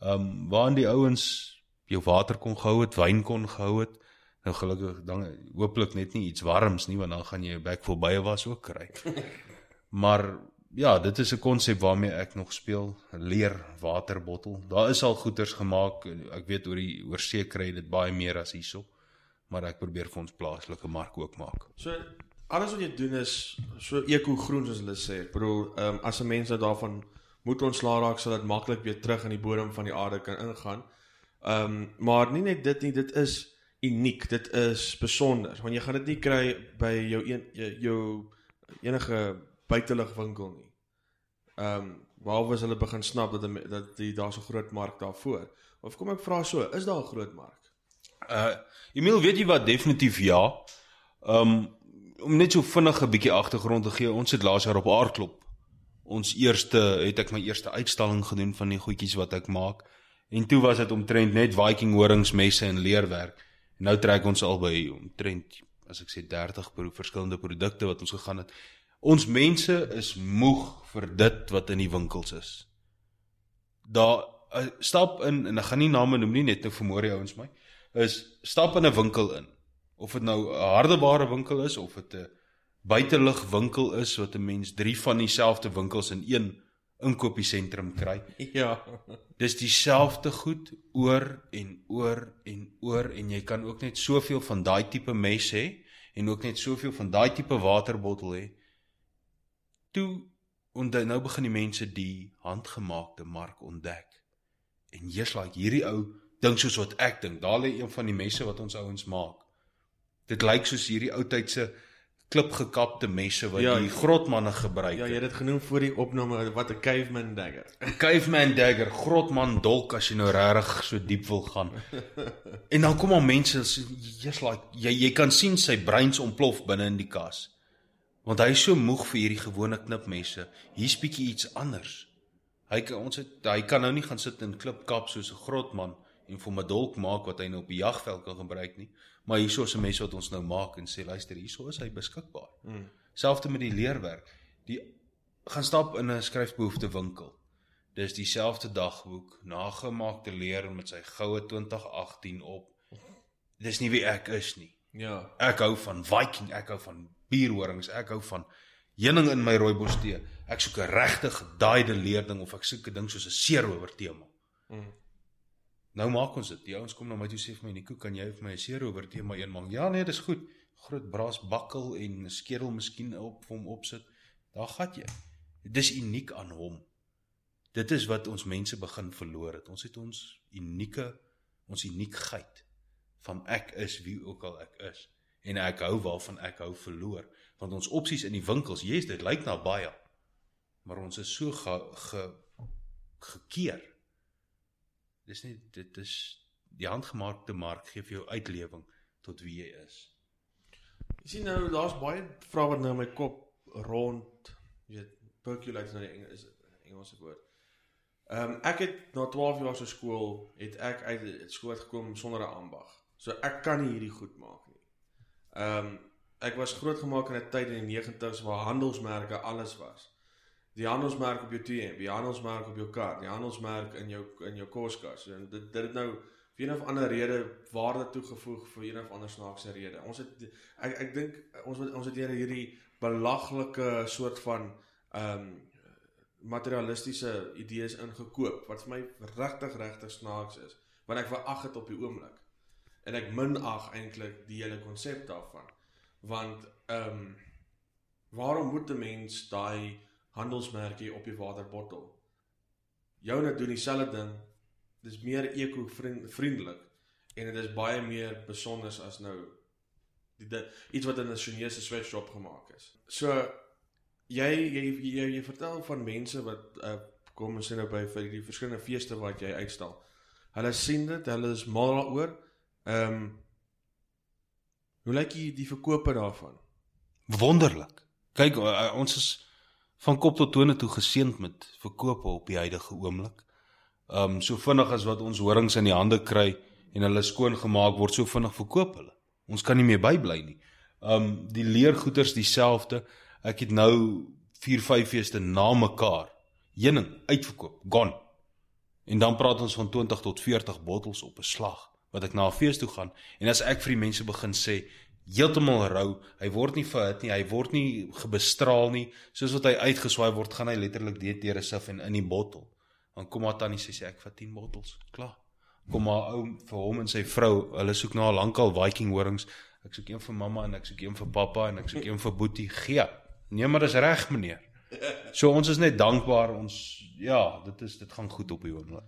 Um waarin die ouens jou water kon gehou het, wyn kon gehou het. Nou gelukkig dan hooplik net nie iets warms nie want dan gaan jy 'n bek vol bye was ook kry. maar ja, dit is 'n konsep waarmee ek nog speel, leer waterbottel. Daar is al goeders gemaak. Ek weet oor die oor see kry dit baie meer as hierso, maar ek probeer vir ons plaaslike mark ook maak. So alles wat jy doen is so eko-groen soos hulle sê. Ek bedoel, ehm um, as 'n mens nou daarvan moet ontslaa raak sodat maklik weer terug in die bodem van die aarde kan ingaan. Ehm um, maar nie net dit nie, dit is uniek. Dit is besonder want jy gaan dit nie kry by jou een jou enige buitelug winkel nie. Ehm um, behalwe as hulle begin snap dat dat die daar's 'n groot mark daarvoor. Of kom ek vra so, is daar 'n groot mark? Uh Emil, weet jy wat definitief ja. Ehm um, om net so vinnig 'n bietjie agtergrond te gee, ons het laas jaar op Aardklop ons eerste het ek my eerste uitstalling gedoen van die goedjies wat ek maak. En toe was dit omtrent net Viking horings messe en leerwerk. Nou trek ons al by omtrent as ek sê 30 pro verskillende produkte wat ons gegaan het. Ons mense is moeg vir dit wat in die winkels is. Daar uh, stap in en ek gaan nie name noem nie net nou vermoor die ouens my. Is stap in 'n winkel in. Of dit nou 'n hardeware winkel is of dit 'n buitelug winkel is wat 'n mens drie van dieselfde winkels in een inkopiesentrum kry. Ja. Dis dieselfde goed oor en oor en oor en jy kan ook net soveel van daai tipe mes hê en ook net soveel van daai tipe waterbottel hê toe onder nou begin die mense die handgemaakte mark ontdek. En jy's like hierdie ou dink soos wat ek dink. Daar lê een van die messe wat ons ouens maak. Dit lyk soos hierdie ou tydse klipgekapte messe wat ja, die grotmanne gebruik het. Ja, jy het dit genoem voor die opname wat 'n caveman dagger. 'n Caveman dagger, grotman dolk as jy nou regtig so diep wil gaan. en dan kom al mense, jy's like jy jy kan sien sy breins ontplof binne in die kas want hy is so moeg vir hierdie gewone knipmesse. Hier's bietjie iets anders. Hy kan ons het, hy kan nou nie gaan sit en klip kap soos 'n grotman en vir 'n dolk maak wat hy nou op die jagveld kan gebruik nie. Maar hierso is 'n mes wat ons nou maak en sê luister, hierso is hy beskikbaar. Mm. Selfs met die leerwerk. Die gaan stap in 'n skryfbehoefte winkel. Dis dieselfde dagboek, nagemaakte leer met sy goue 2018 op. Dis nie wie ek is nie. Ja. Ek hou van Viking, ek hou van bierhorings. Ek hou van heuning in my rooibos tee. Ek soek 'n regte gedaaide leerding of ek soek 'n ding soos 'n seerower tema. Mm. Nou maak ons dit. Die ouens kom na my toe sê vir my Nico, kan jy vir my 'n seerower tema een maak? Ja nee, dis goed. Groot braas bakkel en 'n skedel miskien op vir hom opsit. Daar gat jy. Dis uniek aan hom. Dit is wat ons mense begin verloor het. Ons het ons unieke ons uniekheid van ek is wie ook al ek is en ek hou waarvan ek hou verloor want ons opsies in die winkels jy's dit lyk na baie maar ons is so ge, ge gekeer dis nie dit is die handgemaakte mark gee vir jou uitlewing tot wie jy is. Jy sien nou daar's baie vrae wat nou in my kop rond jy weet percolate nou die Engels Engelse woord. Ehm um, ek het na 12 jaar se skool het ek uit skool gekom sonder 'n ambag. So ek kan nie hierdie goed maak Ehm um, ek was grootgemaak in 'n tyd in die 90's waar handelsmerke alles was. Die handelsmerk op jou T-shirt, die handelsmerk op jou kaart, die handelsmerk in jou in jou koskas. En dit dit het nou vir een of ander rede waarde toegevoeg vir een of ander snaakse rede. Ons het ek ek dink ons het ons het hier hierdie belaglike soort van ehm um, materialistiese idees ingekoop wat vir my regtig regtig snaaks is, want ek verag dit op die oomblik en ek minag eintlik die hele konsep daarvan. Want ehm um, waarom moet 'n mens daai handelsmerkie op die waterbottel? Joune doen dieselfde ding. Dis meer eko-vriendelik en dit is baie meer besonder as nou die, die iets wat in 'n Chinese sweatshop gemaak is. So jy jy jy, jy vertel van mense wat uh, kom ons sê nou by vir die verskillende feeste wat jy uitstal. Hulle sien dit, hulle is mal daaroor. Ehm um, Hoe lyk die die verkope daarvan? Wonderlik. Kyk, uh, ons is van kop tot tone toe geseënd met verkope op die huidige oomblik. Ehm um, so vinnig as wat ons horings in die hande kry en hulle skoon gemaak word, so vinnig verkoop hulle. Ons kan nie meer bybly nie. Ehm um, die leergoeders dieselfde. Ek het nou 4, 5 feeste na mekaar heuning uitverkoop, gone. En dan praat ons van 20 tot 40 bottels op 'n slag wat ek na 'n fees toe gaan en as ek vir die mense begin sê heeltemal rou. Hy word nie verhit nie, hy word nie gebestraal nie. Soos wat hy uitgeswaai word, gaan hy letterlik deur deur 'n sif en in die bottel. Dan kom maar tannie sê sy ek vat 10 bottels. Klaar. Kom maar ou vir hom en sy vrou, hulle soek na lankal Viking horings. Ek soek een vir mamma en ek soek een vir pappa en ek soek een vir boetie. Gee. Nee, maar dis reg, meneer. So ons is net dankbaar. Ons ja, dit is dit gaan goed op die oomblik.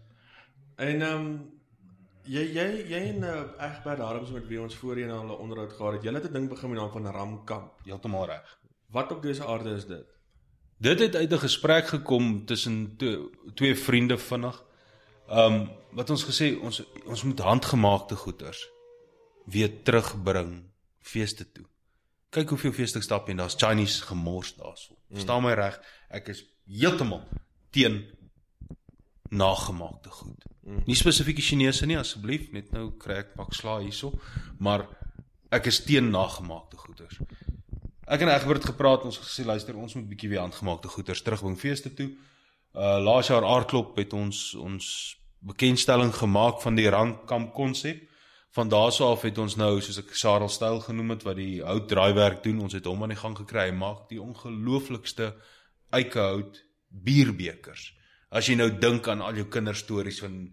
En ehm um, jy jy jy en uh, Egbert Harms met wie ons voorheen al 'n onderhoud gehad het. Julle het 'n ding begin met naam van Ramkamp. Heeltemal reg. Wat op dese aarde is dit? Dit het uit 'n gesprek gekom tussen twee, twee vriende vinnig. Um wat ons gesê ons ons moet handgemaakte goeders weer terugbring feeste toe. Kyk hoeveel feeste stap en daar's Chinese gemors daarso. Verstaan my reg? Ek is heeltemal teen nagemaakte goed. Nie spesifiek die Chinese nie asseblief, net nou kry ek pak sla hierso, maar ek is teen nagemaakte goeders. Ek en Egbert het gepraat, ons gesê luister, ons moet bietjie weer handgemaakte goeders terugbring feeste toe. Uh laas jaar aardklop het ons ons bekendstelling gemaak van die randkamp konsep. Van daarso af het ons nou soos ek Sarel styl genoem het wat die hout draaiwerk doen, ons het hom aan die gang gekry. Hy maak die ongelooflikste eikehout bierbekers. As jy nou dink aan al jou kinderstories van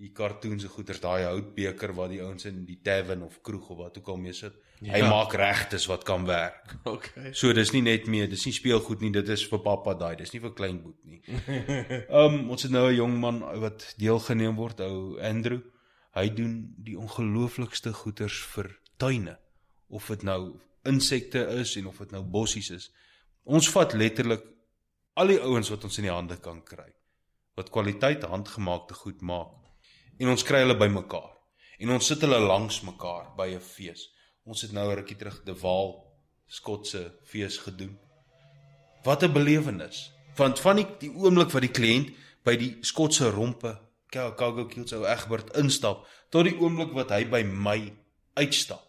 die cartoons en goeters, daai houtbeker wat die ouens in die tavern of kroeg of wat ook al mee sit. Ja. Hy maak regtes wat kan werk. Okay. So dis nie net meer, dis nie speelgoed nie, dit is vir pappa daai, dis nie vir klein boet nie. Um, ons het nou 'n jong man wat deelgeneem word, ou Andrew. Hy doen die ongelooflikste goeters vir tuine. Of dit nou insekte is en of dit nou bossies is. Ons vat letterlik al die ouens wat ons in die hande kan kry wat kwaliteit handgemaakte goed maak en ons kry hulle bymekaar en ons sit hulle langs mekaar by 'n fees. Ons het nou 'n rukkie terug die Waal Skotse fees gedoen. Wat 'n belewenis. Want van die, die oomblik wat die kliënt by die Skotse rompe Cargo Kills ou Egbert instap tot die oomblik wat hy by my uitstap.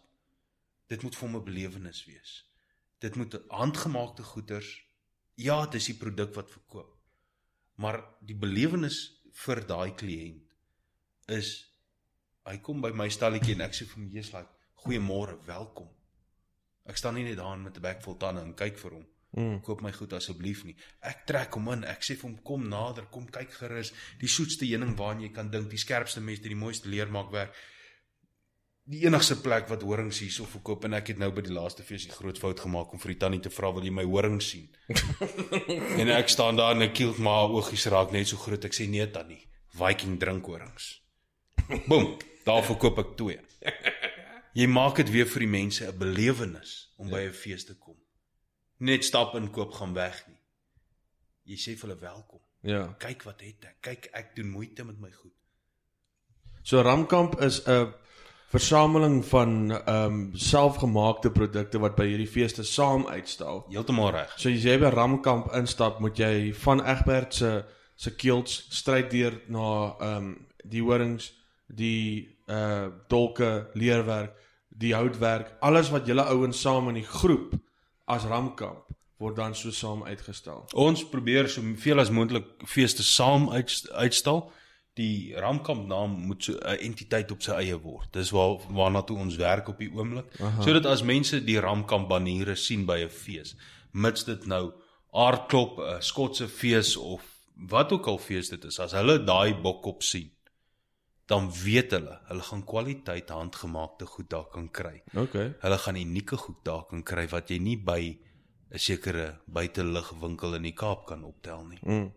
Dit moet vir hom 'n belewenis wees. Dit moet handgemaakte goeders Ja, dis die produk wat verkoop. Maar die belewenis vir daai kliënt is hy kom by my stalletjie en ek sê vir hom, "Jesus, like, goeiemôre, welkom." Ek staan nie net daar met 'n bek vol tande en kyk vir hom. Mm. Koop my goed asseblief nie. Ek trek hom in. Ek sê vir hom, "Kom nader, kom kyk gerus. Die soetste heuning waarna jy kan dink, die skerpste mes, die mooiste leer maak werk." Die enigste plek wat horings hierso verkoop en ek het nou by die laaste fees die groot fout gemaak om vir die tannie te vra wil jy my horings sien. en ek staan daar en ek kiel maar oogies raak net so groot. Ek sê nee tannie, Viking drink horings. Boom, daar verkoop ek twee. Jy maak dit weer vir die mense 'n belewenis om by 'n fees te kom. Net stap in koop gaan weg nie. Jy sê vir hulle welkom. Ja. Kyk wat het ek. Kyk ek doen moeite met my goed. So Ramkamp is 'n versameling van ehm um, selfgemaakte produkte wat by hierdie feeste saam uitstal. Heeltemal reg. So as jy by Ramkamp instap, moet jy van Egbert se se keels stryd deur na ehm um, die horings, die uh dolke, leerwerk, die houtwerk, alles wat julle ouens saam in die groep as Ramkamp word dan so saam uitgestal. Ons probeer so veel as moontlik feeste saam uit, uitstal. Die Ramkamp naam moet so 'n entiteit op sy eie word. Dis waar waarna toe ons werk op die oomblik. Sodat as mense die Ramkamp baniere sien by 'n fees, mits dit nou aardklop, 'n Skotse fees of wat ook al fees dit is, as hulle daai bokkop sien, dan weet hulle, hulle gaan kwaliteit handgemaakte goed daar kan kry. Okay. Hulle gaan unieke goed daar kan kry wat jy nie by 'n sekere buiteligwinkel in die Kaap kan optel nie. Mm.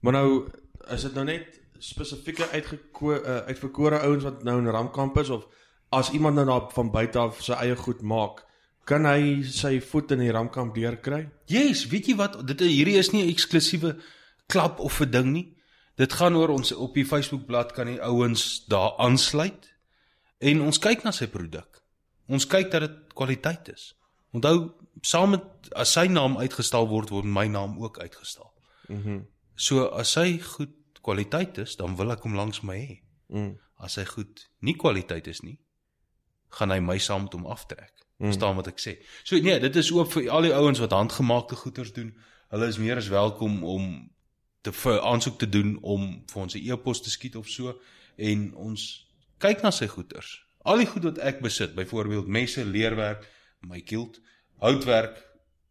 Maar nou is dit nou net spesifieke uitgeko uh, uitverkore ouens wat nou in Ramkamp is of as iemand nou daar van buite af sy eie goed maak, kan hy sy voet in die Ramkamp deurkry? Yes, weet jy wat, dit hierdie is nie 'n eksklusiewe klap of 'n ding nie. Dit gaan oor ons op die Facebookblad kan die ouens daar aansluit en ons kyk na sy produk. Ons kyk dat dit kwaliteit is. Onthou, saam met as sy naam uitgestal word, word my naam ook uitgestal. Mhm. Mm so as hy goed kwaliteit is, dan wil ek hom langs my hê. mm. As hy goed nie kwaliteit is nie, gaan hy my saam met hom aftrek. Mm. Verstaan wat ek sê? So nee, dit is oop vir al die ouens wat handgemaakte goeders doen. Hulle is meer as welkom om te vir aansoek te doen om vir ons 'n e-pos te skiet of so en ons kyk na sy goeders. Al die goed wat ek besit, byvoorbeeld messe, leerwerk, my kilt, houtwerk,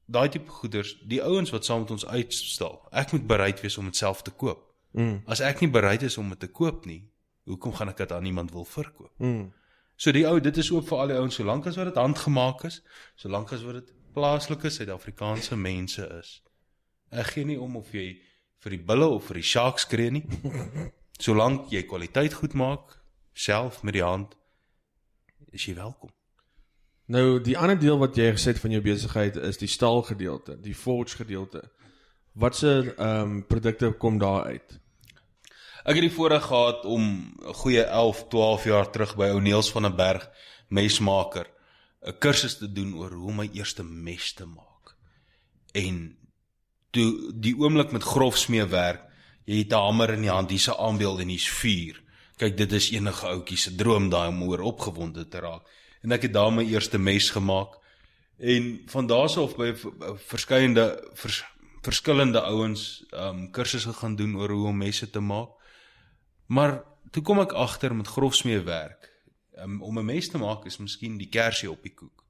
daai tipe goeders, die ouens wat saam met ons uitstal, ek moet bereid wees om dit self te koop. Mm. As ek nie bereid is om dit te koop nie, hoekom gaan ek dit aan iemand wil verkoop? Mm. So die ou, dit is ook vir al die ouens solank as wat dit handgemaak is, solank as wat dit plaaslike Suid-Afrikaanse mense is. Ek gee nie om of jy vir die bulle of vir die sharks skree nie. Solank jy kwaliteit goed maak self met die hand is jy welkom. Nou die ander deel wat jy gesê het van jou besigheid is die stal gedeelte, die forge gedeelte. Watse ehm um, produkte kom daar uit? Ek het die voorreg gehad om 'n goeie 11, 12 jaar terug by O'Neill's van 'n berg mesmaker 'n kursus te doen oor hoe om my eerste mes te maak. En toe die oomblik met grof smee werk, jy het 'n hamer in die hand, hier's 'n aanbeeld en hier's vuur. Kyk, dit is enige ouetjie se droom daai om oor opgewonde te raak. En ek het daar my eerste mes gemaak. En van daarse af by verskeidende vers, verskillende ouens um kursusse gaan doen oor hoe om messe te maak. Maar toe kom ek agter met grofsmee werk. Um, om 'n mes te maak is miskien die kersie op die koek.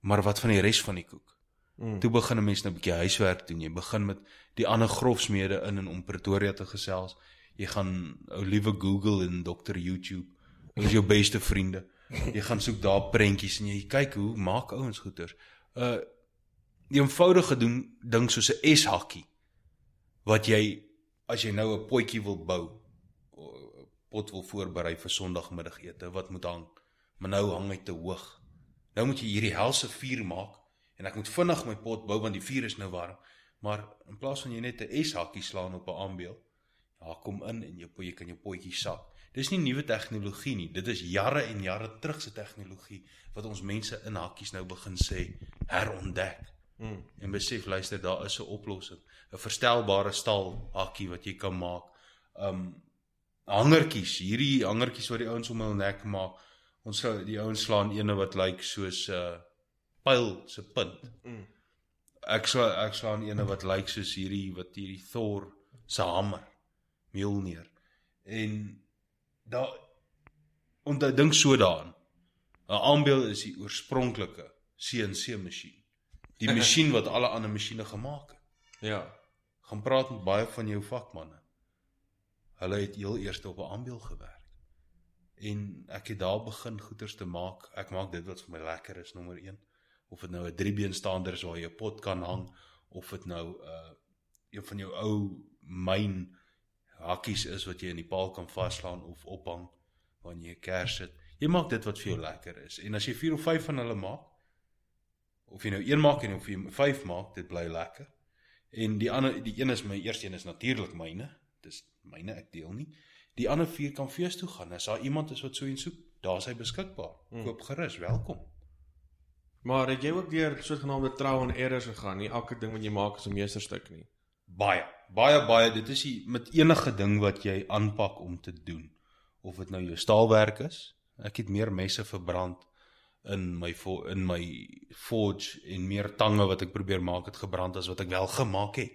Maar wat van die res van die koek? Mm. Toe begin 'n mens nou 'n bietjie huiswerk doen. Jy begin met die ander grofsmede in en om Pretoria te gesels. Jy gaan ou liewe Google en Dr YouTube. Hulle is jou beste vriende. Jy gaan soek daar prentjies en jy kyk hoe maak ouens goeters. Uh die eenvoudige doen ding soos 'n S-hakkie wat jy as jy nou 'n potjie wil bou, pot wil voorberei vir Sondagmiddagete, wat moet hang? Maar nou hang hy te hoog. Nou moet jy hierdie helse vuur maak en ek moet vinnig my pot bou want die vuur is nou warm. Maar in plaas van jy net 'n S-hakkie slaan op 'n aanbeeld, ja, kom in en jou jy kan jou potjie sak. Dis nie nuwe tegnologie nie. Dit is jare en jare terug se tegnologie wat ons mense in hakkies nou begin sê herontdek. Hmm. En besef luister, daar is 'n oplossing. 'n Verstelbare staal hakkie wat jy kan maak. Um hangertjies, hierdie hangertjies wat die ouens om hul nek maak. Ons sou die ouens slaan ene wat lyk soos 'n uh, pyl se punt. Hmm. Ek sou ek slaan ene wat lyk soos hierdie wat hierdie Thor se hamer Mjolnir. En daar onthou dink so daaraan. 'n Aanbeeld is die oorspronklike CNC masjien. Die masjien wat alle ander masjiene gemaak het. Ja. Gaan praat met baie van jou vakmanne. Hulle het heel eers op 'n aanbeeld gewerk. En ek het daar begin goeders te maak. Ek maak dit wat vir my lekker is, nommer 1. Of dit nou 'n driebeenstaander is waar jy 'n pot kan hang of dit nou 'n uh, een van jou ou myn hakkies is wat jy in die paal kan vaslaan of ophang wanneer jy kers sit. Jy maak dit wat vir jou lekker is. En as jy 4 of 5 van hulle maak, of jy nou een maak en of jy 5 maak, dit bly lekker. En die ander die een is my eerste een is natuurlik myne. Dis myne ek deel nie. Die ander 4 kan fees toe gaan. As daar iemand is wat so en soek, daar's hy beskikbaar. Hmm. Koop gerus, welkom. Maar het jy ook deur soortgenaamde trial and errors gegaan? Nie elke ding wat jy maak is 'n meesterstuk nie. Baie, baie baie. Dit is die, met enige ding wat jy aanpak om te doen. Of dit nou jou staalwerk is. Ek het meer messe verbrand in my in my forge en meer tange wat ek probeer maak het gebrand as wat ek wel gemaak het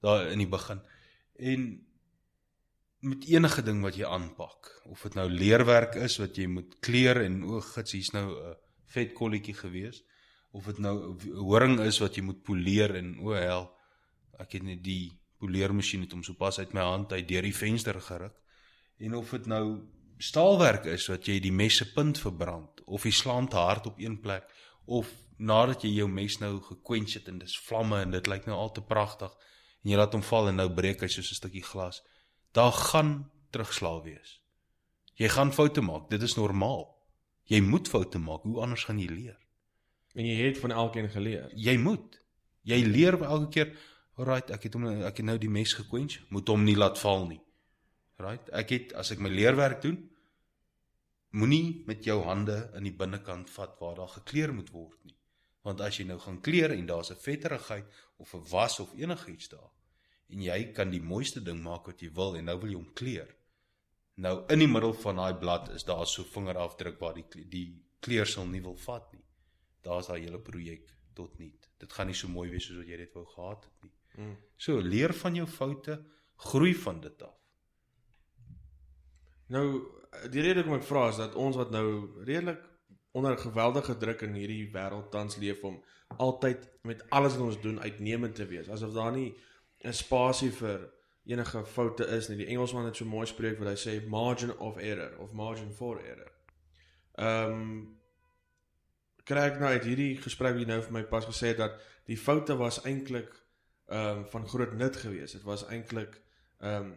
daar in die begin. En met enige ding wat jy aanpak, of dit nou leerwerk is wat jy moet kleur en o, gits, hier's nou 'n vet kolletjie gewees, of dit nou horing is wat jy moet poleer en o hel, ek het net die poleermasjien het hom sopas uit my hand uit deur die venster geruk. En of dit nou staalwerk is wat jy die mes se punt verbrand of slaan te hard op een plek of nadat jy jou mes nou gekwench het en dis vlamme en dit lyk nou al te pragtig en jy laat hom val en nou breek hy soos 'n stukkie glas. Daar gaan terugslag wees. Jy gaan foute maak. Dit is normaal. Jy moet foute maak. Hoe anders gaan jy leer? En jy het van elkeen geleer. Jy moet. Jy leer elke keer, alright, ek het hom ek het nou die mes gekwench, moet hom nie laat val nie. Right? Ek het as ek my leerwerk doen, moenie met jou hande in die binnekant vat waar daar gekleur moet word nie. Want as jy nou gaan kleur en daar's 'n vetterigheid of 'n was of enigiets daar en jy kan die mooiste ding maak wat jy wil en nou wil jy hom kleur. Nou in die middel van daai blad is daar so vingerafdruk waar die die kleursel nie wil vat nie. Daar's daai hele projek tot nul. Dit gaan nie so mooi wees soos wat jy dit wou gehad het nie. Mm. So leer van jou foute, groei van dit af. Nou die rede hoekom ek vra is dat ons wat nou redelik onder geweldige druk in hierdie wêreld tans leef om altyd met alles wat ons doen uitnemend te wees. Asof daar nie 'n spasie vir enige foute is nie. Die Engelsman het so mooi spreek wat hy sê margin of error of margin for error. Ehm um, kry ek nou uit hierdie gesprek wie nou vir my pas gesê het dat die foute was eintlik ehm um, van groot nut geweest. Dit was eintlik ehm um,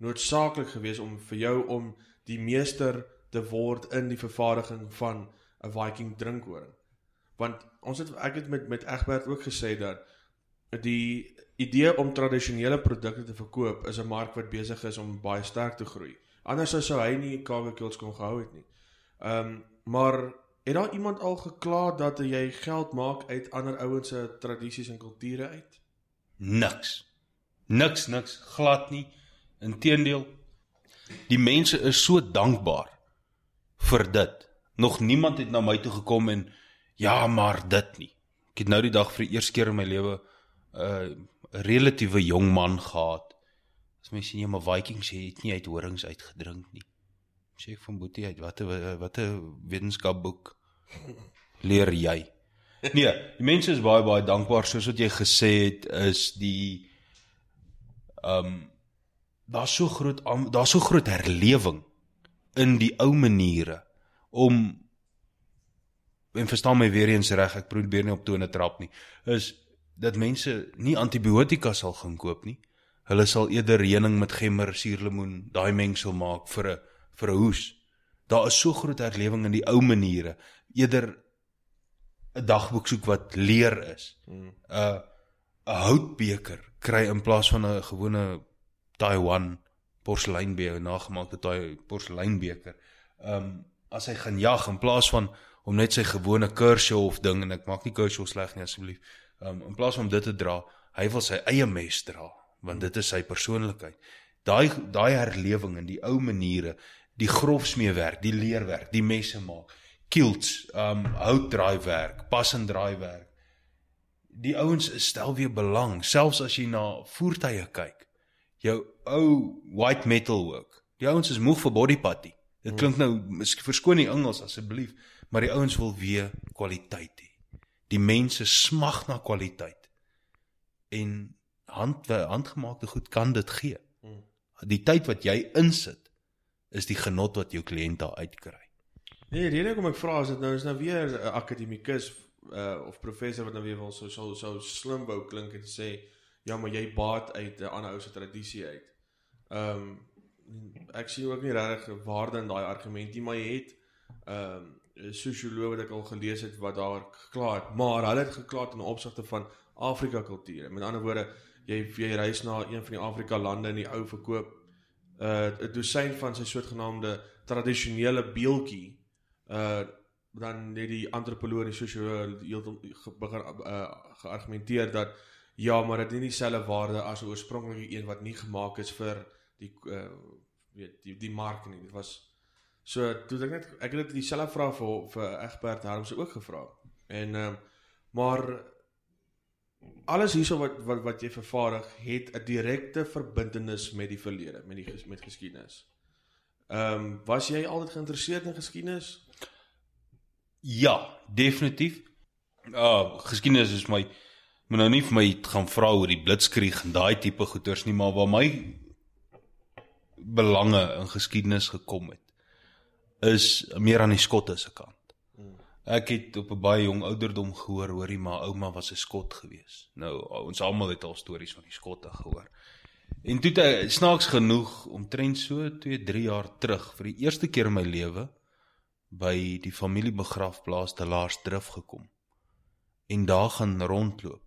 noodsaaklik geweest om vir jou om die meester te word in die vervaardiging van 'n Viking drinkhoring. Want ons het ek het met met Egbert ook gesê dat die idee om tradisionele produkte te verkoop is 'n mark wat besig is om baie sterk te groei. Anders sou hy nie Kagekils kon gehou het nie. Ehm um, maar het daar iemand al gekla dat jy geld maak uit ander ouens se tradisies en kulture uit? Niks. Niks niks glad nie. Inteendeel die mense is so dankbaar vir dit. Nog niemand het na my toe gekom en ja, maar dit nie. Ek het nou die dag vir die eerste keer in my lewe 'n uh, relatiewe jong man gehad. As mens sien jy maar Vikings het nie uit horings uitgedrink nie. Sê ek van Boetie uit watter watter wetenskapboek leer jy? Nee, die mense is baie baie dankbaar soos wat jy gesê het is die ehm um, daar's so groot daar's so groot herlewing in die ou maniere om en verstaan my weer eens reg ek probeer nie op tone trap nie is dat mense nie antibiotika sal gaan koop nie. Hulle sal eerder heuning met gemmer, suurlemoen, daai mengsel maak vir 'n vir 'n hoes. Daar is so groot herlewing in die ou maniere. Eerder 'n dagboek soek wat leer is. 'n hmm. 'n houtbeker kry in plaas van 'n gewone Taiwan porseleinbeker, nagemaakte Taiwan porseleinbeker. Ehm um, as hy gaan jag in plaas van om net sy gewone Kershaw of ding en ek maak nie Kershaw sleg nie asseblief um, in plaas om dit te dra, hy wil sy eie mes dra, want dit is sy persoonlikheid. Daai daai herlewing in die ou maniere, die grofsmeewerk, die leerwerk, die messe maak, kilts, um houtdraaiwerk, pas en draaiwerk. Die ouens stel weer belang, selfs as jy na voertuie kyk. Jou ou white metal work. Die ouens is moeg vir body patty. Dit klink nou, verskoon die Engels asseblief, maar die ouens wil weer kwaliteit hê. Die mense smag na kwaliteit. En hand handgemaakte goed kan dit gee. Hmm. Die tyd wat jy insit is die genot wat jou kliënt daar uitkry. Nee, die rede hoekom ek vra is dit nou is nou weer 'n akademikus uh, of professor wat nou weer wil so so so slim wou klink en sê ja, maar jy baat uit 'n ander ou se tradisie uit. Ehm um, ek sien ook nie regtig waarde in daai argument nie, maar jy het ehm um, sosioloog wat ek al gelees het wat daar gekla het, maar hulle het gekla in opsigte van Afrika kulture. Met ander woorde, jy jy reis na een van die Afrika lande in die ou verkoop uh 'n dosyn van sy soortgenaamde tradisionele beeltjie uh dan net die antropoloog en sosioloog heeltemal begin uh, geargumenteer dat ja, maar dit het nie dieselfde waarde as 'n oorspronklike een wat nie gemaak is vir die uh weet die die mark nie. Dit was So toe ek net ek het dieselfde vraag vir vir Egbert Harms ook gevra. En ehm uh, maar alles hierso wat wat wat jy vervaardig het 'n direkte verbintenis met die verlede, met die met geskiedenis. Ehm um, was jy altyd geïnteresseerd in geskiedenis? Ja, definitief. Uh, geskiedenis is my moet nou nie vir my gaan vra oor die blitskrieg en daai tipe goeters nie, maar waar my belange in geskiedenis gekom het is meer aan die skotte se kant. Ek het op 'n baie jong ouderdom gehoor hoorie maar ouma was 'n skot gewees. Nou ons almal het al stories van die skotte gehoor. En toe het snaaks genoeg omtrent so 2, 3 jaar terug vir die eerste keer in my lewe by die familiebegrafplaas te Laarsdrif gekom. En daar gaan rondloop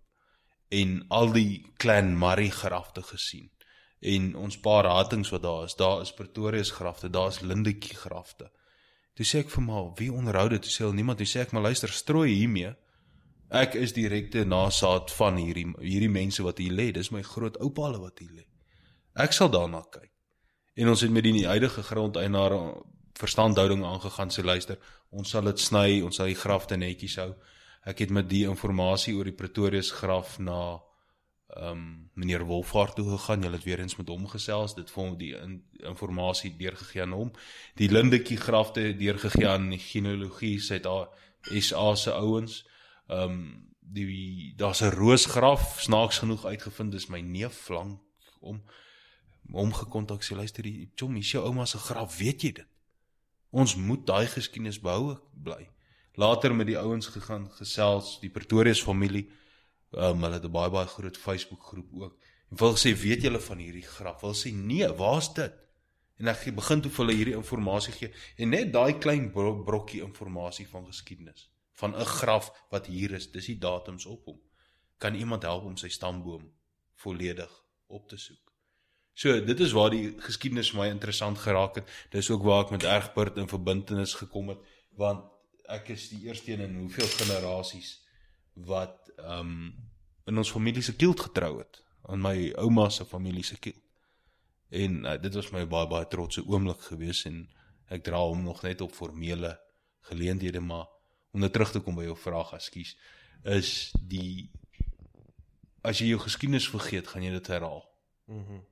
en al die clan Murray grafte gesien. En ons paar ratings wat daar is, daar is Pretoria se grafte, daar's Lindetjie grafte. Toe sê ek vir my, wie onderhou dit? Toe sê hulle niemand. Toe sê ek, maar luister, strooi hiermee. Ek is direkte nasaat van hierdie hierdie mense wat hier lê. Dis my groot oupa hulle wat hier lê. Ek sal daarna kyk. En ons het met die huidige grondeienaar verstandhouding aangegaan. Sê luister, ons sal dit sny, ons sal die grafte netjies hou. Ek het met die inligting oor die Pretorius graf na ehm um, meneer Wolfhard toe gegaan. Hulle het weer eens met hom gesels. Dit vir die in, inligting deurgegee aan hom. Die Lindetjie grafte deurgegee aan die genealogie SA se ouens. Ehm um, die daar's 'n roosgraf snaaks genoeg uitgevind dis my neef flank om hom gekontak sê luister die chom is jou ouma se graf weet jy dit ons moet daai geskiedenis behou bly later met die ouens gegaan gesels die Pretorius familie um, hulle het 'n baie baie groot Facebook groep ook en wil sê weet julle van hierdie graf wil sê nee waar's dit en ek begin toe vir hulle hierdie inligting gee en net daai klein bro brokkie inligting van geskiedenis van 'n graf wat hier is, dis die datums op hom. Kan iemand help om sy stamboom volledig op te soek? So, dit is waar die geskiedenis vir my interessant geraak het. Dis ook waar ek met Ergbert in verbintenis gekom het want ek is die eerste een in hoeveel generasies wat ehm um, in ons familie se kielt getrou het, aan my ouma se familie se kielt. En uh, dit was my baie baie trotse oomblik geweest en ek dra hom nog net op formele geleenthede maar om nou terug te kom by jou vraag, ekskuus, is die as jy jou geskiedenis vergeet, gaan jy dit herhaal. Mhm. Mm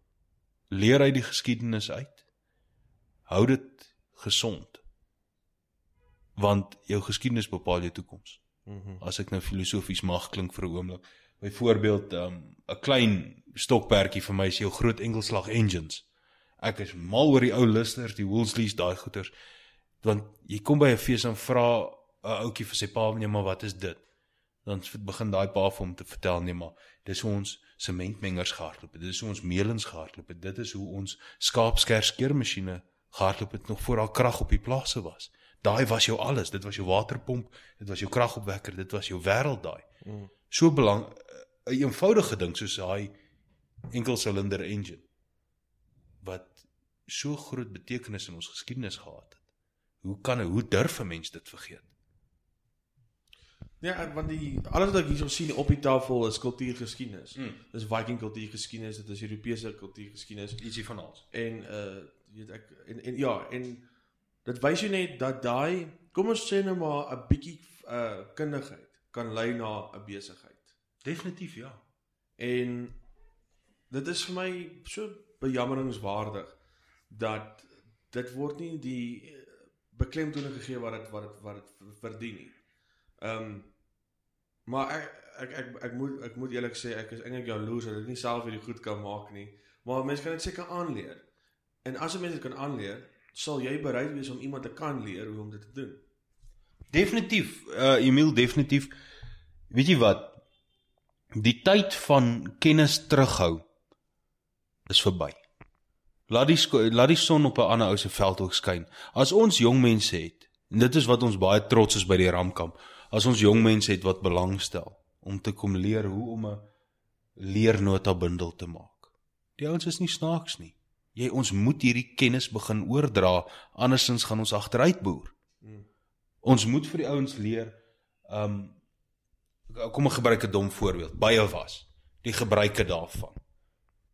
Leer uit die geskiedenis uit. Hou dit gesond. Want jou geskiedenis bepaal jou toekoms. Mm as ek nou filosofies mag klink vir 'n oomblik. Byvoorbeeld, 'n um, klein stokperdjie vir my is jou groot enkelslag engines. Ek is mal oor die ou listers, die Woolsleys, daai goeters. Want jy kom by 'n fees en vra 'n ouetjie vir sy pa nee maar wat is dit? Dan begin daai pa vir hom te vertel nee maar dis ons sementmengers gehardloop het. Dit is hoe ons meulens gehardloop het. Dit is hoe ons skaapskerskeermasjiene gehardloop het nog voor daar krag op die plase was. Daai was jou alles. Dit was jou waterpomp, dit was jou kragopwekker, dit was jou wêreld daai. Mm. So belang 'n eenvoudige ding soos daai enkelsilinder engine wat so groot betekenis in ons geskiedenis gehad het. Hoe kan hoe durf 'n mens dit vergeet? Ja, want die alles wat ek hierso sien op die tafel is kultuurgeskiedenis. Mm. Dis Viking kultuurgeskiedenis, dit is Europese kultuurgeskiedenis, ietsie van alles. En uh weet ek en en ja, en dit wys jou net dat daai kom ons sê nou maar 'n bietjie uh kundigheid kan lei na 'n besigheid. Definitief ja. En dit is vir my so bejammeringswaardig dat dit word nie die beklemtoning gegee wat dit wat dit wat dit verdien nie. Ehm um, Maar ek ek ek ek moet ek moet eerlik sê ek is eintlik jaloers dat ek nie self hierdie goed kan maak nie. Maar mense kan dit seker aanleer. En as 'n mens dit kan aanleer, sal jy bereid wees om iemand te kan leer hoe om dit te doen. Definitief. Uh Emil definitief. Weet jy wat? Die tyd van kennis terughou is verby. Laat die laat die son op 'n ander ou se veld ook skyn. As ons jong mense het, en dit is wat ons baie trots is by die Ramkamp as ons jong mense het wat belangstel om te kom leer hoe om 'n leernota bundel te maak. Die ouens is nie snaaks nie. Jy ons moet hierdie kennis begin oordra andersins gaan ons agteruit boer. Hmm. Ons moet vir die ouens leer um kom ek gebruik 'n dom voorbeeld, baie was. Die gebruike daarvan.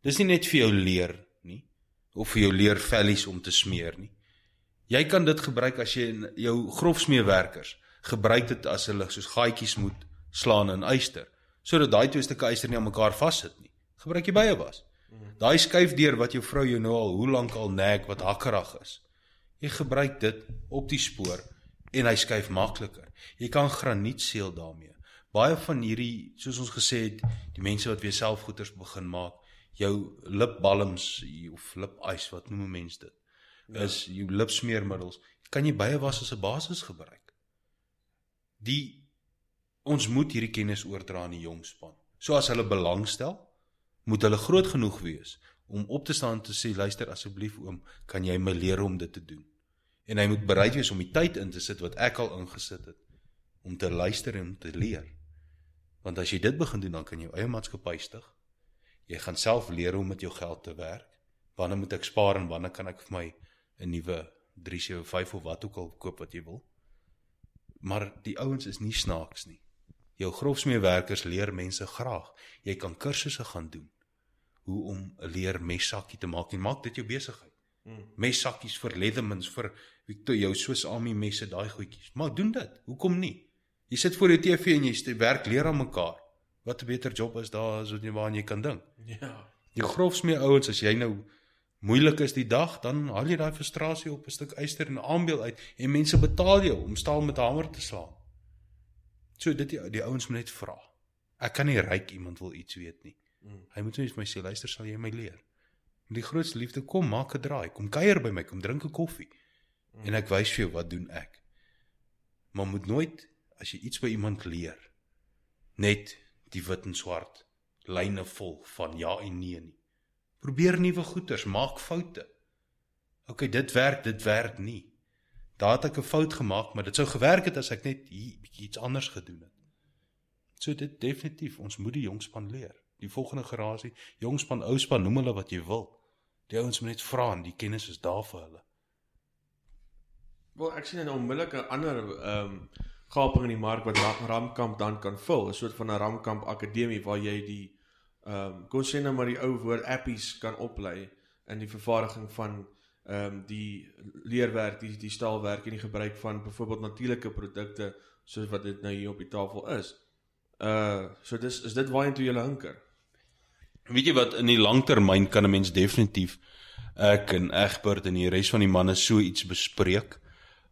Dis nie net vir jou leer nie of vir jou leer vellies om te smeer nie. Jy kan dit gebruik as jy jou grofsmeewerkers gebruik dit as hulle soos gaatjies moet slaan in yster sodat daai twee stukke yster nie aan mekaar vassit nie. Gebruik jy baie was. Daai skuifdeur wat jou vrou jou nou al hoe lank al nek wat hakkerig is. Jy gebruik dit op die spoor en hy skuif makliker. Jy kan graniet seël daarmee. Baie van hierdie soos ons gesê het, die mense wat weer selfgoeders begin maak, jou lipbalms of lipys wat noem mense dit? Ja. Is jou lipsmeermiddels. Kan jy baie was as 'n basis gebruik die ons moet hierdie kennis oordra aan die jong span. So as hulle belangstel, moet hulle groot genoeg wees om op te staan te sê luister asseblief oom, kan jy my leer om dit te doen? En hy moet bereid wees om die tyd in te sit wat ek al ingesit het om te luister en te leer. Want as jy dit begin doen, dan kan jy jou eie maatskappy stig. Jy gaan self leer hoe om met jou geld te werk. Wanneer moet ek spaar en wanneer kan ek vir my 'n nuwe 375 of wat ook al koop wat jy wil? Maar die ouens is nie snaaks nie. Jou grofsmeewerkers leer mense graag. Jy kan kursusse gaan doen hoe om 'n leer messakkie te maak en maak dit jou besigheid. Hmm. Messakkies vir Leathermans vir Victor jou Swiss Army messe daai goedjies. Maar doen dit. Hoekom nie? Jy sit voor jou TV en jy sê werk leer aan mekaar. Wat 'n beter job is daar as wat jy waaraan jy kan dink. Ja. Die grofsmee ouens as jy nou moeilik is die dag, dan haal jy daai frustrasie op 'n stuk yster en aanbeel uit en mense betaal jou om staal met 'n hamer te slaan. So dit die, die ouens moet net vra. Ek kan nie ryk iemand wil iets weet nie. Mm. Hy moet net vir my sê, luister, sal jy my leer? Met die grootste liefde kom, maak 'n draai, kom kuier by my, kom drink 'n koffie. Mm. En ek wys vir jou wat doen ek. Maar moet nooit as jy iets by iemand leer net die wit en swart lyne volg van ja en nee nie. Probeer nuwe goeters, maak foute. OK, dit werk, dit werk nie. Daar het ek 'n fout gemaak, maar dit sou gewerk het as ek net hier bietjie iets anders gedoen het. So dit definitief, ons moet die jongspan leer. Die volgende generasie, jongspan, ouspan, noem hulle wat jy wil. Die ouens moet net vra en die kennis is daar vir hulle. Wel, ek sien 'n onmiddellike ander ehm um, gaping in die mark wat Ram- Ramkamp dan kan vul, 'n soort van 'n Ramkamp akademie waar jy die ehm um, kom sê nou maar die ou woord appies kan oplei in die vervaardiging van ehm um, die leerwerk, die die staalwerk en die gebruik van byvoorbeeld natuurlike produkte soos wat dit nou hier op die tafel is. Uh so dis is dit waarheen toe jy hinker. Weet jy wat in die langtermyn kan 'n mens definitief ek en Egbert en die res van die manne so iets bespreek.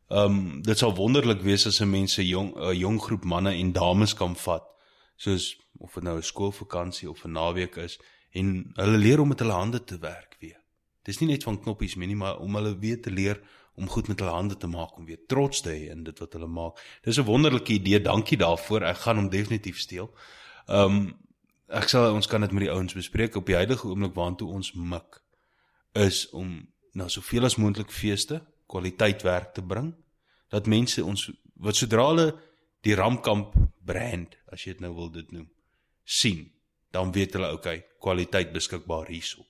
Um dit sal wonderlik wees as 'n mens 'n jong 'n jong groep manne en dames kan vat soos of dit nou 'n skoolvakansie of 'n naweek is en hulle leer om met hulle hande te werk weer. Dis nie net van knoppies meer nie, maar om hulle weer te leer om goed met hulle hande te maak om weer trots te hê in dit wat hulle maak. Dis 'n wonderlike idee. Dankie daarvoor. Ek gaan hom definitief steel. Um ek sal ons kan dit met die ouens bespreek. Op die huidige oomblik waantoe ons mik is om na soveel as moontlik feeste kwaliteit werk te bring dat mense ons wat sodra hulle die Ramkamp brand as jy dit nou wil dit noem sien dan weet hulle okay kwaliteit beskikbaar hierso.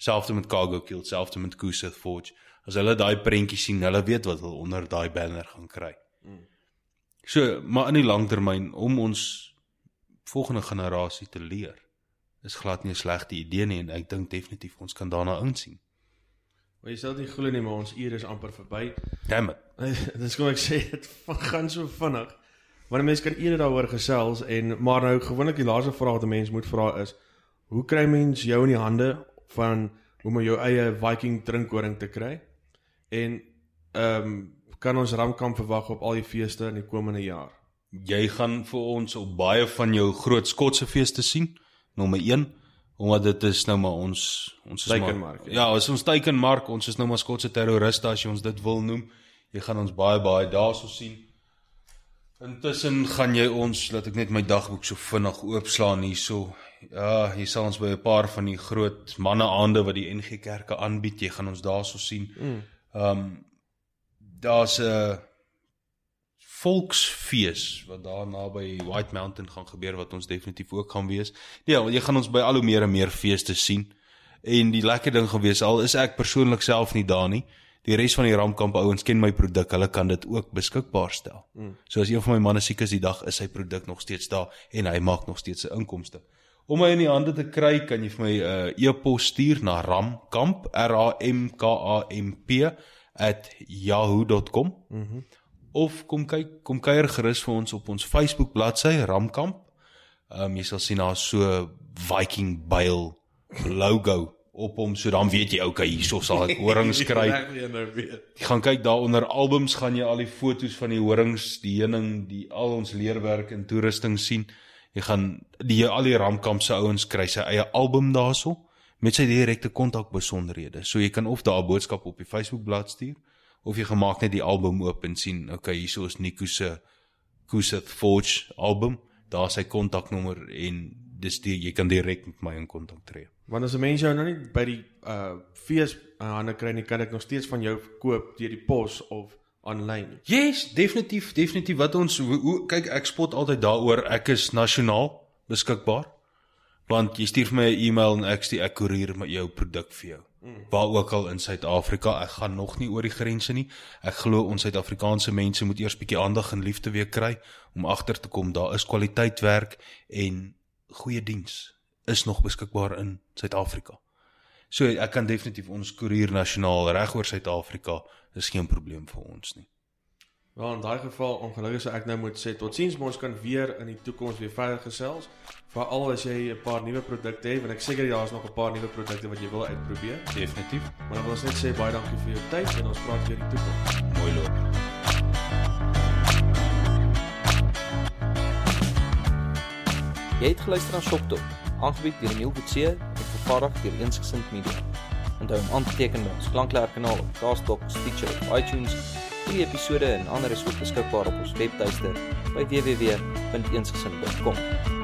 Selfs met Cargo Kill selfs met Kusith Forge. As hulle daai prentjie sien hulle weet wat hulle onder daai banner gaan kry. So maar in die langtermyn om ons volgende generasie te leer is glad nie 'n slegte idee nie en ek dink definitief ons kan daarna insien. Maar jy sal nie glo nie, maar ons uur is amper verby. Damn it. Dis kom ek sê dit gaan so vinnig. Maar mense kan eerder daaroor gesels en maar nou gewoonlik die laaste vraag wat 'n mens moet vra is hoe kry mens jou in die hande van hoe om jou eie Viking drinkhoring te kry? En ehm um, kan ons Ramkamp verwag op al die feeste in die komende jaar? Jy gaan vir ons op baie van jou groot Skotse feeste sien. Nommer 1 omdat dit is nou maar ons ons is Teikenmark, maar ja. ja, is ons teikenmark, ons is nou maar Skotse terroriste as jy ons dit wil noem. Jy gaan ons baie baie daarso sien. Intussen gaan jy ons laat ek net my dagboek so vinnig oopslaan hierso. Ja, hier sal ons by 'n paar van die groot manneaande wat die NG Kerke aanbied, jy gaan ons daarso sien. Mm. Ehm um, daar's 'n volksfees wat daar naby White Mountain gaan gebeur wat ons definitief ook gaan wees. Ja, jy gaan ons by al hoe meer en meer feeste sien. En die lekker ding gaan wees al is ek persoonlik self nie daar nie. Die res van die Ramkamp ouens ken my produk, hulle kan dit ook beskikbaar stel. Mm. So as een van my manne siek is die dag, is sy produk nog steeds daar en hy maak nog steeds sy inkomste. Om my in die hande te kry, kan jy vir my 'n uh, e-pos stuur na ramkamp r a m k a m p @yahoo.com. Mhm. Mm of kom kyk, kom kuier gerus vir ons op ons Facebook bladsy Ramkamp. Ehm um, jy sal sien daar so Viking Bale logo op hom, so dan weet jy okay, hierso sal ek horings kry. Jy. Jy gaan kyk daar onder albums gaan jy al die foto's van die horings, die heuning, die al ons leerwerk en toerusting sien. Jy gaan die al die Ramkamp se ouens kry sy eie album daarso met sy direkte kontak besonderhede. So jy kan of daar 'n boodskap op die Facebook bladsy stuur of jy gemaak net die album oop en sien, okay, hierso is Nico se Kusith Forge album. Daar sy kontaknommer en dis die jy kan direk met my in kontak tree. Want as 'n mens jou nou nie by die uh fees aan hande kry nie, kan ek nog steeds van jou koop deur die pos of aanlyn. Yes, definitief, definitief wat ons hoe, hoe kyk ek spot altyd daaroor ek is nasionaal beskikbaar. Want jy stuur vir my 'n e-mail en ek stuur ek koerier met jou produk vir jou. Mm. Waar ook al in Suid-Afrika, ek gaan nog nie oor die grense nie. Ek glo ons Suid-Afrikaanse mense moet eers bietjie aandag en liefde weer kry om agter te kom daar is kwaliteitwerk en goeie diens is nog beskikbaar in Suid-Afrika. So ek kan definitief ons koerier nasionaal reg oor Suid-Afrika is geen probleem vir ons nie. Wel in daai geval ongelukkig sou ek nou moet sê totsiens, maar ons kan weer in die toekoms weer verder gesels. Veral as jy 'n paar nuwe produkte het, want ek seker daar's nog 'n paar nuwe produkte wat jy wil uitprobeer. Definitief. Maar dan wil ons net sê baie dankie vir jou tyd en ons praat weer in die toekoms. Mooi loop. Jy het geluister na Shop Talk, aangebied deur Emile Kutse en vervaardig deur Eensgesind Media. Onthou om aan te teken by ons klankleer kanaal op Castbox, Stitcher iTunes. Hierdie episode en ander is ook beskikbaar op ons webtuiste by www.eensgesind.com.